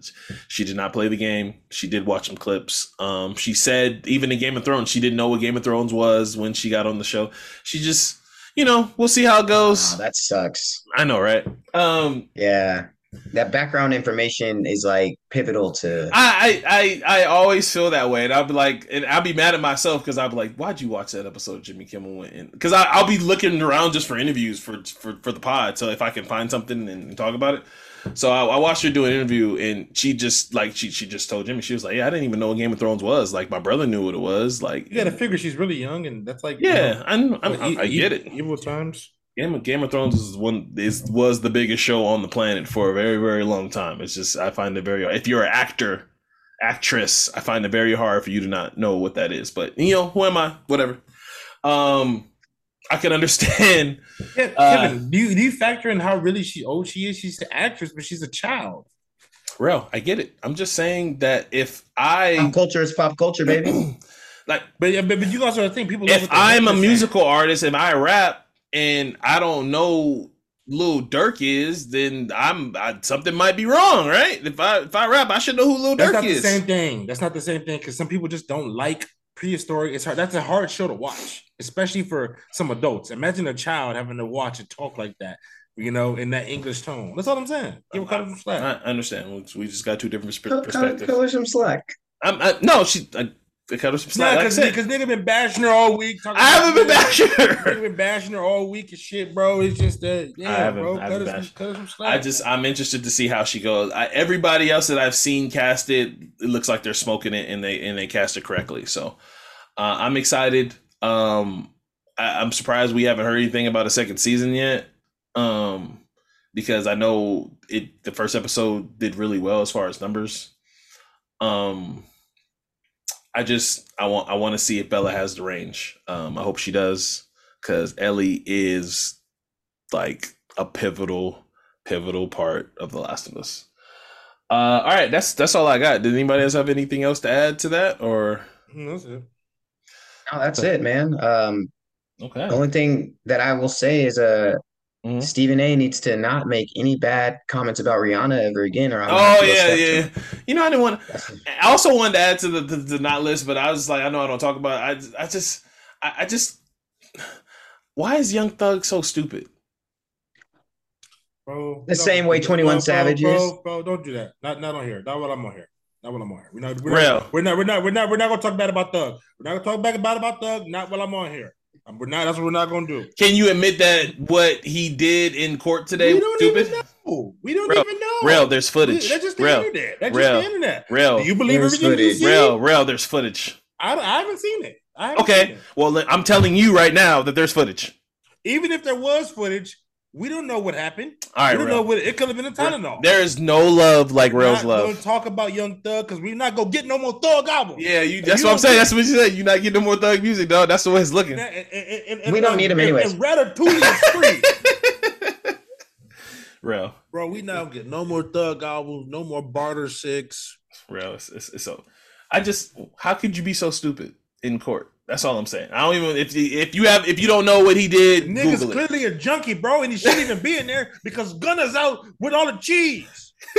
she did not play the game. She did watch some clips. Um, she said even in Game of Thrones she didn't know what Game of Thrones was when she got on the show. She just you know we'll see how it goes. Oh, that sucks. I know, right? Um, yeah that background information is like pivotal to I, I I I always feel that way and I'll be like and I'll be mad at myself because I'll be like why'd you watch that episode of Jimmy Kimmel went in? because I'll be looking around just for interviews for, for for the pod so if I can find something and talk about it. So I, I, watched her do an interview and she just like she she just told Jimmy she was like yeah I didn't even know what Game of Thrones was. Like my brother knew what it was like you gotta figure she's really young and that's like yeah you know, I, I, I get it. evil times Game of Game of Thrones is one is was the biggest show on the planet for a very very long time. It's just I find it very if you're an actor actress, I find it very hard for you to not know what that is. But you know, who am I? Whatever. Um, I can understand. Yeah, uh, do you do you factor in how really she old she is? She's an actress, but she's a child. Real, I get it. I'm just saying that if I pop culture is pop culture, baby. <clears throat> like, but but, but you also think people. If I'm a musical artist and I rap, and I don't know Lil Durk is, then I'm I, something might be wrong, right? If I if I rap, I should know who Lil Durk Durk is. The same thing. That's not the same thing because some people just don't like prehistoric. It's hard. That's a hard show to watch, especially for some adults. Imagine a child having to watch and talk like that. You know, in that English tone. That's all I'm saying. Give a color some slack. I understand. We just got two different perspectives. Color some slack. I'm, I, no, she. I, because her some Nah, because like nigga been bashing her all week. I haven't been bashing her. Nigga been bashing her all week and shit, bro. It's just that, yeah, bro. Cut her, some, cut her some slack. I just, I'm interested to see how she goes. I, everybody else that I've seen cast it, it looks like they're smoking it and they and they cast it correctly. So uh, I'm excited. Um, I, am surprised we haven't heard anything about a second season yet. Um, because I know it. The first episode did really well as far as numbers. Um I just I want I want to see if Bella has the range. Um, I hope she does because Ellie is like a pivotal pivotal part of The Last of Us. Uh, all right, that's that's all I got. Did anybody else have anything else to add to that, or mm, that's it? No, that's it, man. Um, okay. The only thing that I will say is, uh, Mm-hmm. Stephen A. needs to not make any bad comments about Rihanna ever again. Or I'm oh yeah, yeah. You know, I didn't want. I also wanted to add to the, the, the not list, but I was like, I know I don't talk about. It. I I just I, I just. Why is Young Thug so stupid? Bro, the same way Twenty One Savage bro, is. Bro, don't do that. Not not on here. Not what I'm on here. Not what I'm on here. We're not. We're not, we're not. We're not. We're not. We're not gonna talk bad about Thug. We're not gonna talk bad about about Thug. Not while I'm on here. We're not. That's what we're not going to do. Can you admit that what he did in court today? We don't stupid? even know. We don't real, even know. Real, there's footage. That's just the real, internet. That's real, just the internet. Real. Do you believe there's everything footage. you see? Real, real. There's footage. I, I haven't seen it. okay. Seen it. Well, I'm telling you right now that there's footage. Even if there was footage, we don't know what happened. All right, we don't real. know what it could have been a Tylenol. There is no love like we're Real's love. Gonna talk about Young Thug because we're not gonna get no more Thug albums. Yeah, you, that's you what I'm saying. That's what you said. You're not getting no more Thug music, dog. That's the way it's looking. And, and, and, we don't need him anyway. And Ratatouille is free. <laughs> Real, bro. We now get no more Thug albums, no more Barter Six. Real, it's, it's, it's so. I just, how could you be so stupid in court? That's all I'm saying. I don't even if you, if you have if you don't know what he did, nigga's Google clearly it. a junkie, bro, and he shouldn't even be in there because Gunna's out with all the cheese. <laughs>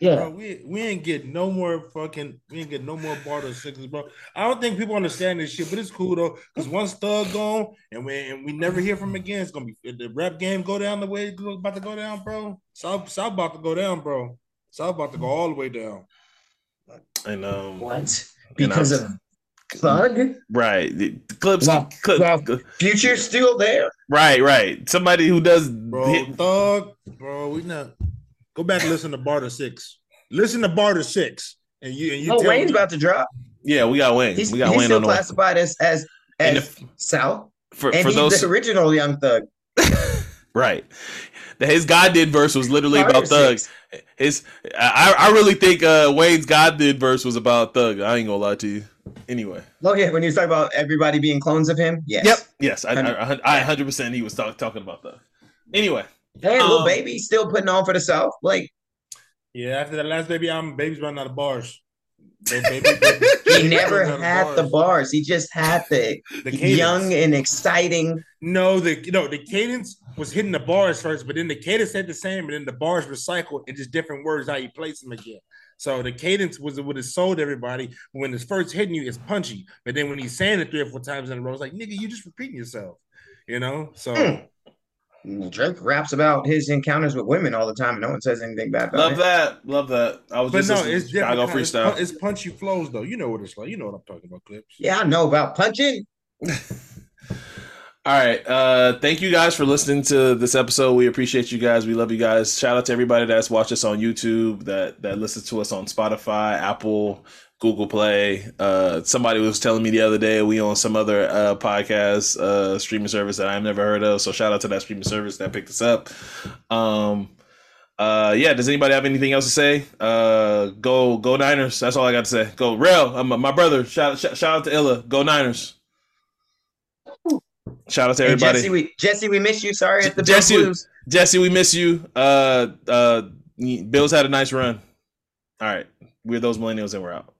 yeah, bro, we we ain't get no more fucking we ain't get no more barter sixes, bro. I don't think people understand this shit, but it's cool though because once Thug gone and we and we never hear from him again, it's gonna be the rap game go down the way it's about to go down, bro. South South about to go down, bro. South about to go all the way down. And um, what? Because of Thug? Right. The clips. Well, clip, well, Future still there. Right, right. Somebody who does bro, hit. Thug, bro. We not go back and listen to Barter Six. Listen to Barter Six, and you and you. Oh, Wayne's me. about to drop. Yeah, we got Wayne. He's, we got he's Wayne still classified as as as if, South. For and for those the original Young Thug. <laughs> right. His God did verse was literally Barter about Thug. His I I really think uh, Wayne's God did verse was about Thug. I ain't gonna lie to you. Anyway. Oh yeah, when you talk about everybody being clones of him, yes. Yep. Yes, I, I, I, 100% he was talk, talking about that. Anyway, Hey, um, Lil Baby still putting on for the South. Like, yeah, after that last baby album, baby's running out of bars. <laughs> Baby, baby, he never had bars. the bars. He just had the, <laughs> the young and exciting. No, the you know the cadence was hitting the bars first, but then the cadence said the same, and then the bars recycled in just different words how you place them again. So the cadence was what it sold everybody. When it's first hitting you, it's punchy, but then when he's saying it three or four times in a row, it's like nigga, you just repeating yourself. You know, so. Mm. Drake raps about his encounters with women all the time, and no one says anything bad about love it. Love that, love that. I was but just no, it's Chicago freestyle. It's, it's punchy flows though. You know what it's like. You know what I'm talking about, clips. Yeah, I know about punching. <laughs> All right. Uh, thank you guys for listening to this episode. We appreciate you guys. We love you guys. Shout out to everybody that's watched us on YouTube, that that listens to us on Spotify, Apple, Google Play. Uh, somebody was telling me the other day we on some other uh, podcast uh, streaming service that I've never heard of. So shout out to that streaming service that picked us up. Um, uh, yeah. Does anybody have anything else to say? Uh, go go Niners. That's all I got to say. Go Real. Um, my brother. Shout, shout shout out to Illa. Go Niners. Shout out to everybody. Jesse, we Jesse, we miss you. Sorry at the Jesse, Jesse, we miss you. Uh, uh, Bills had a nice run. All right, we're those millennials, and we're out.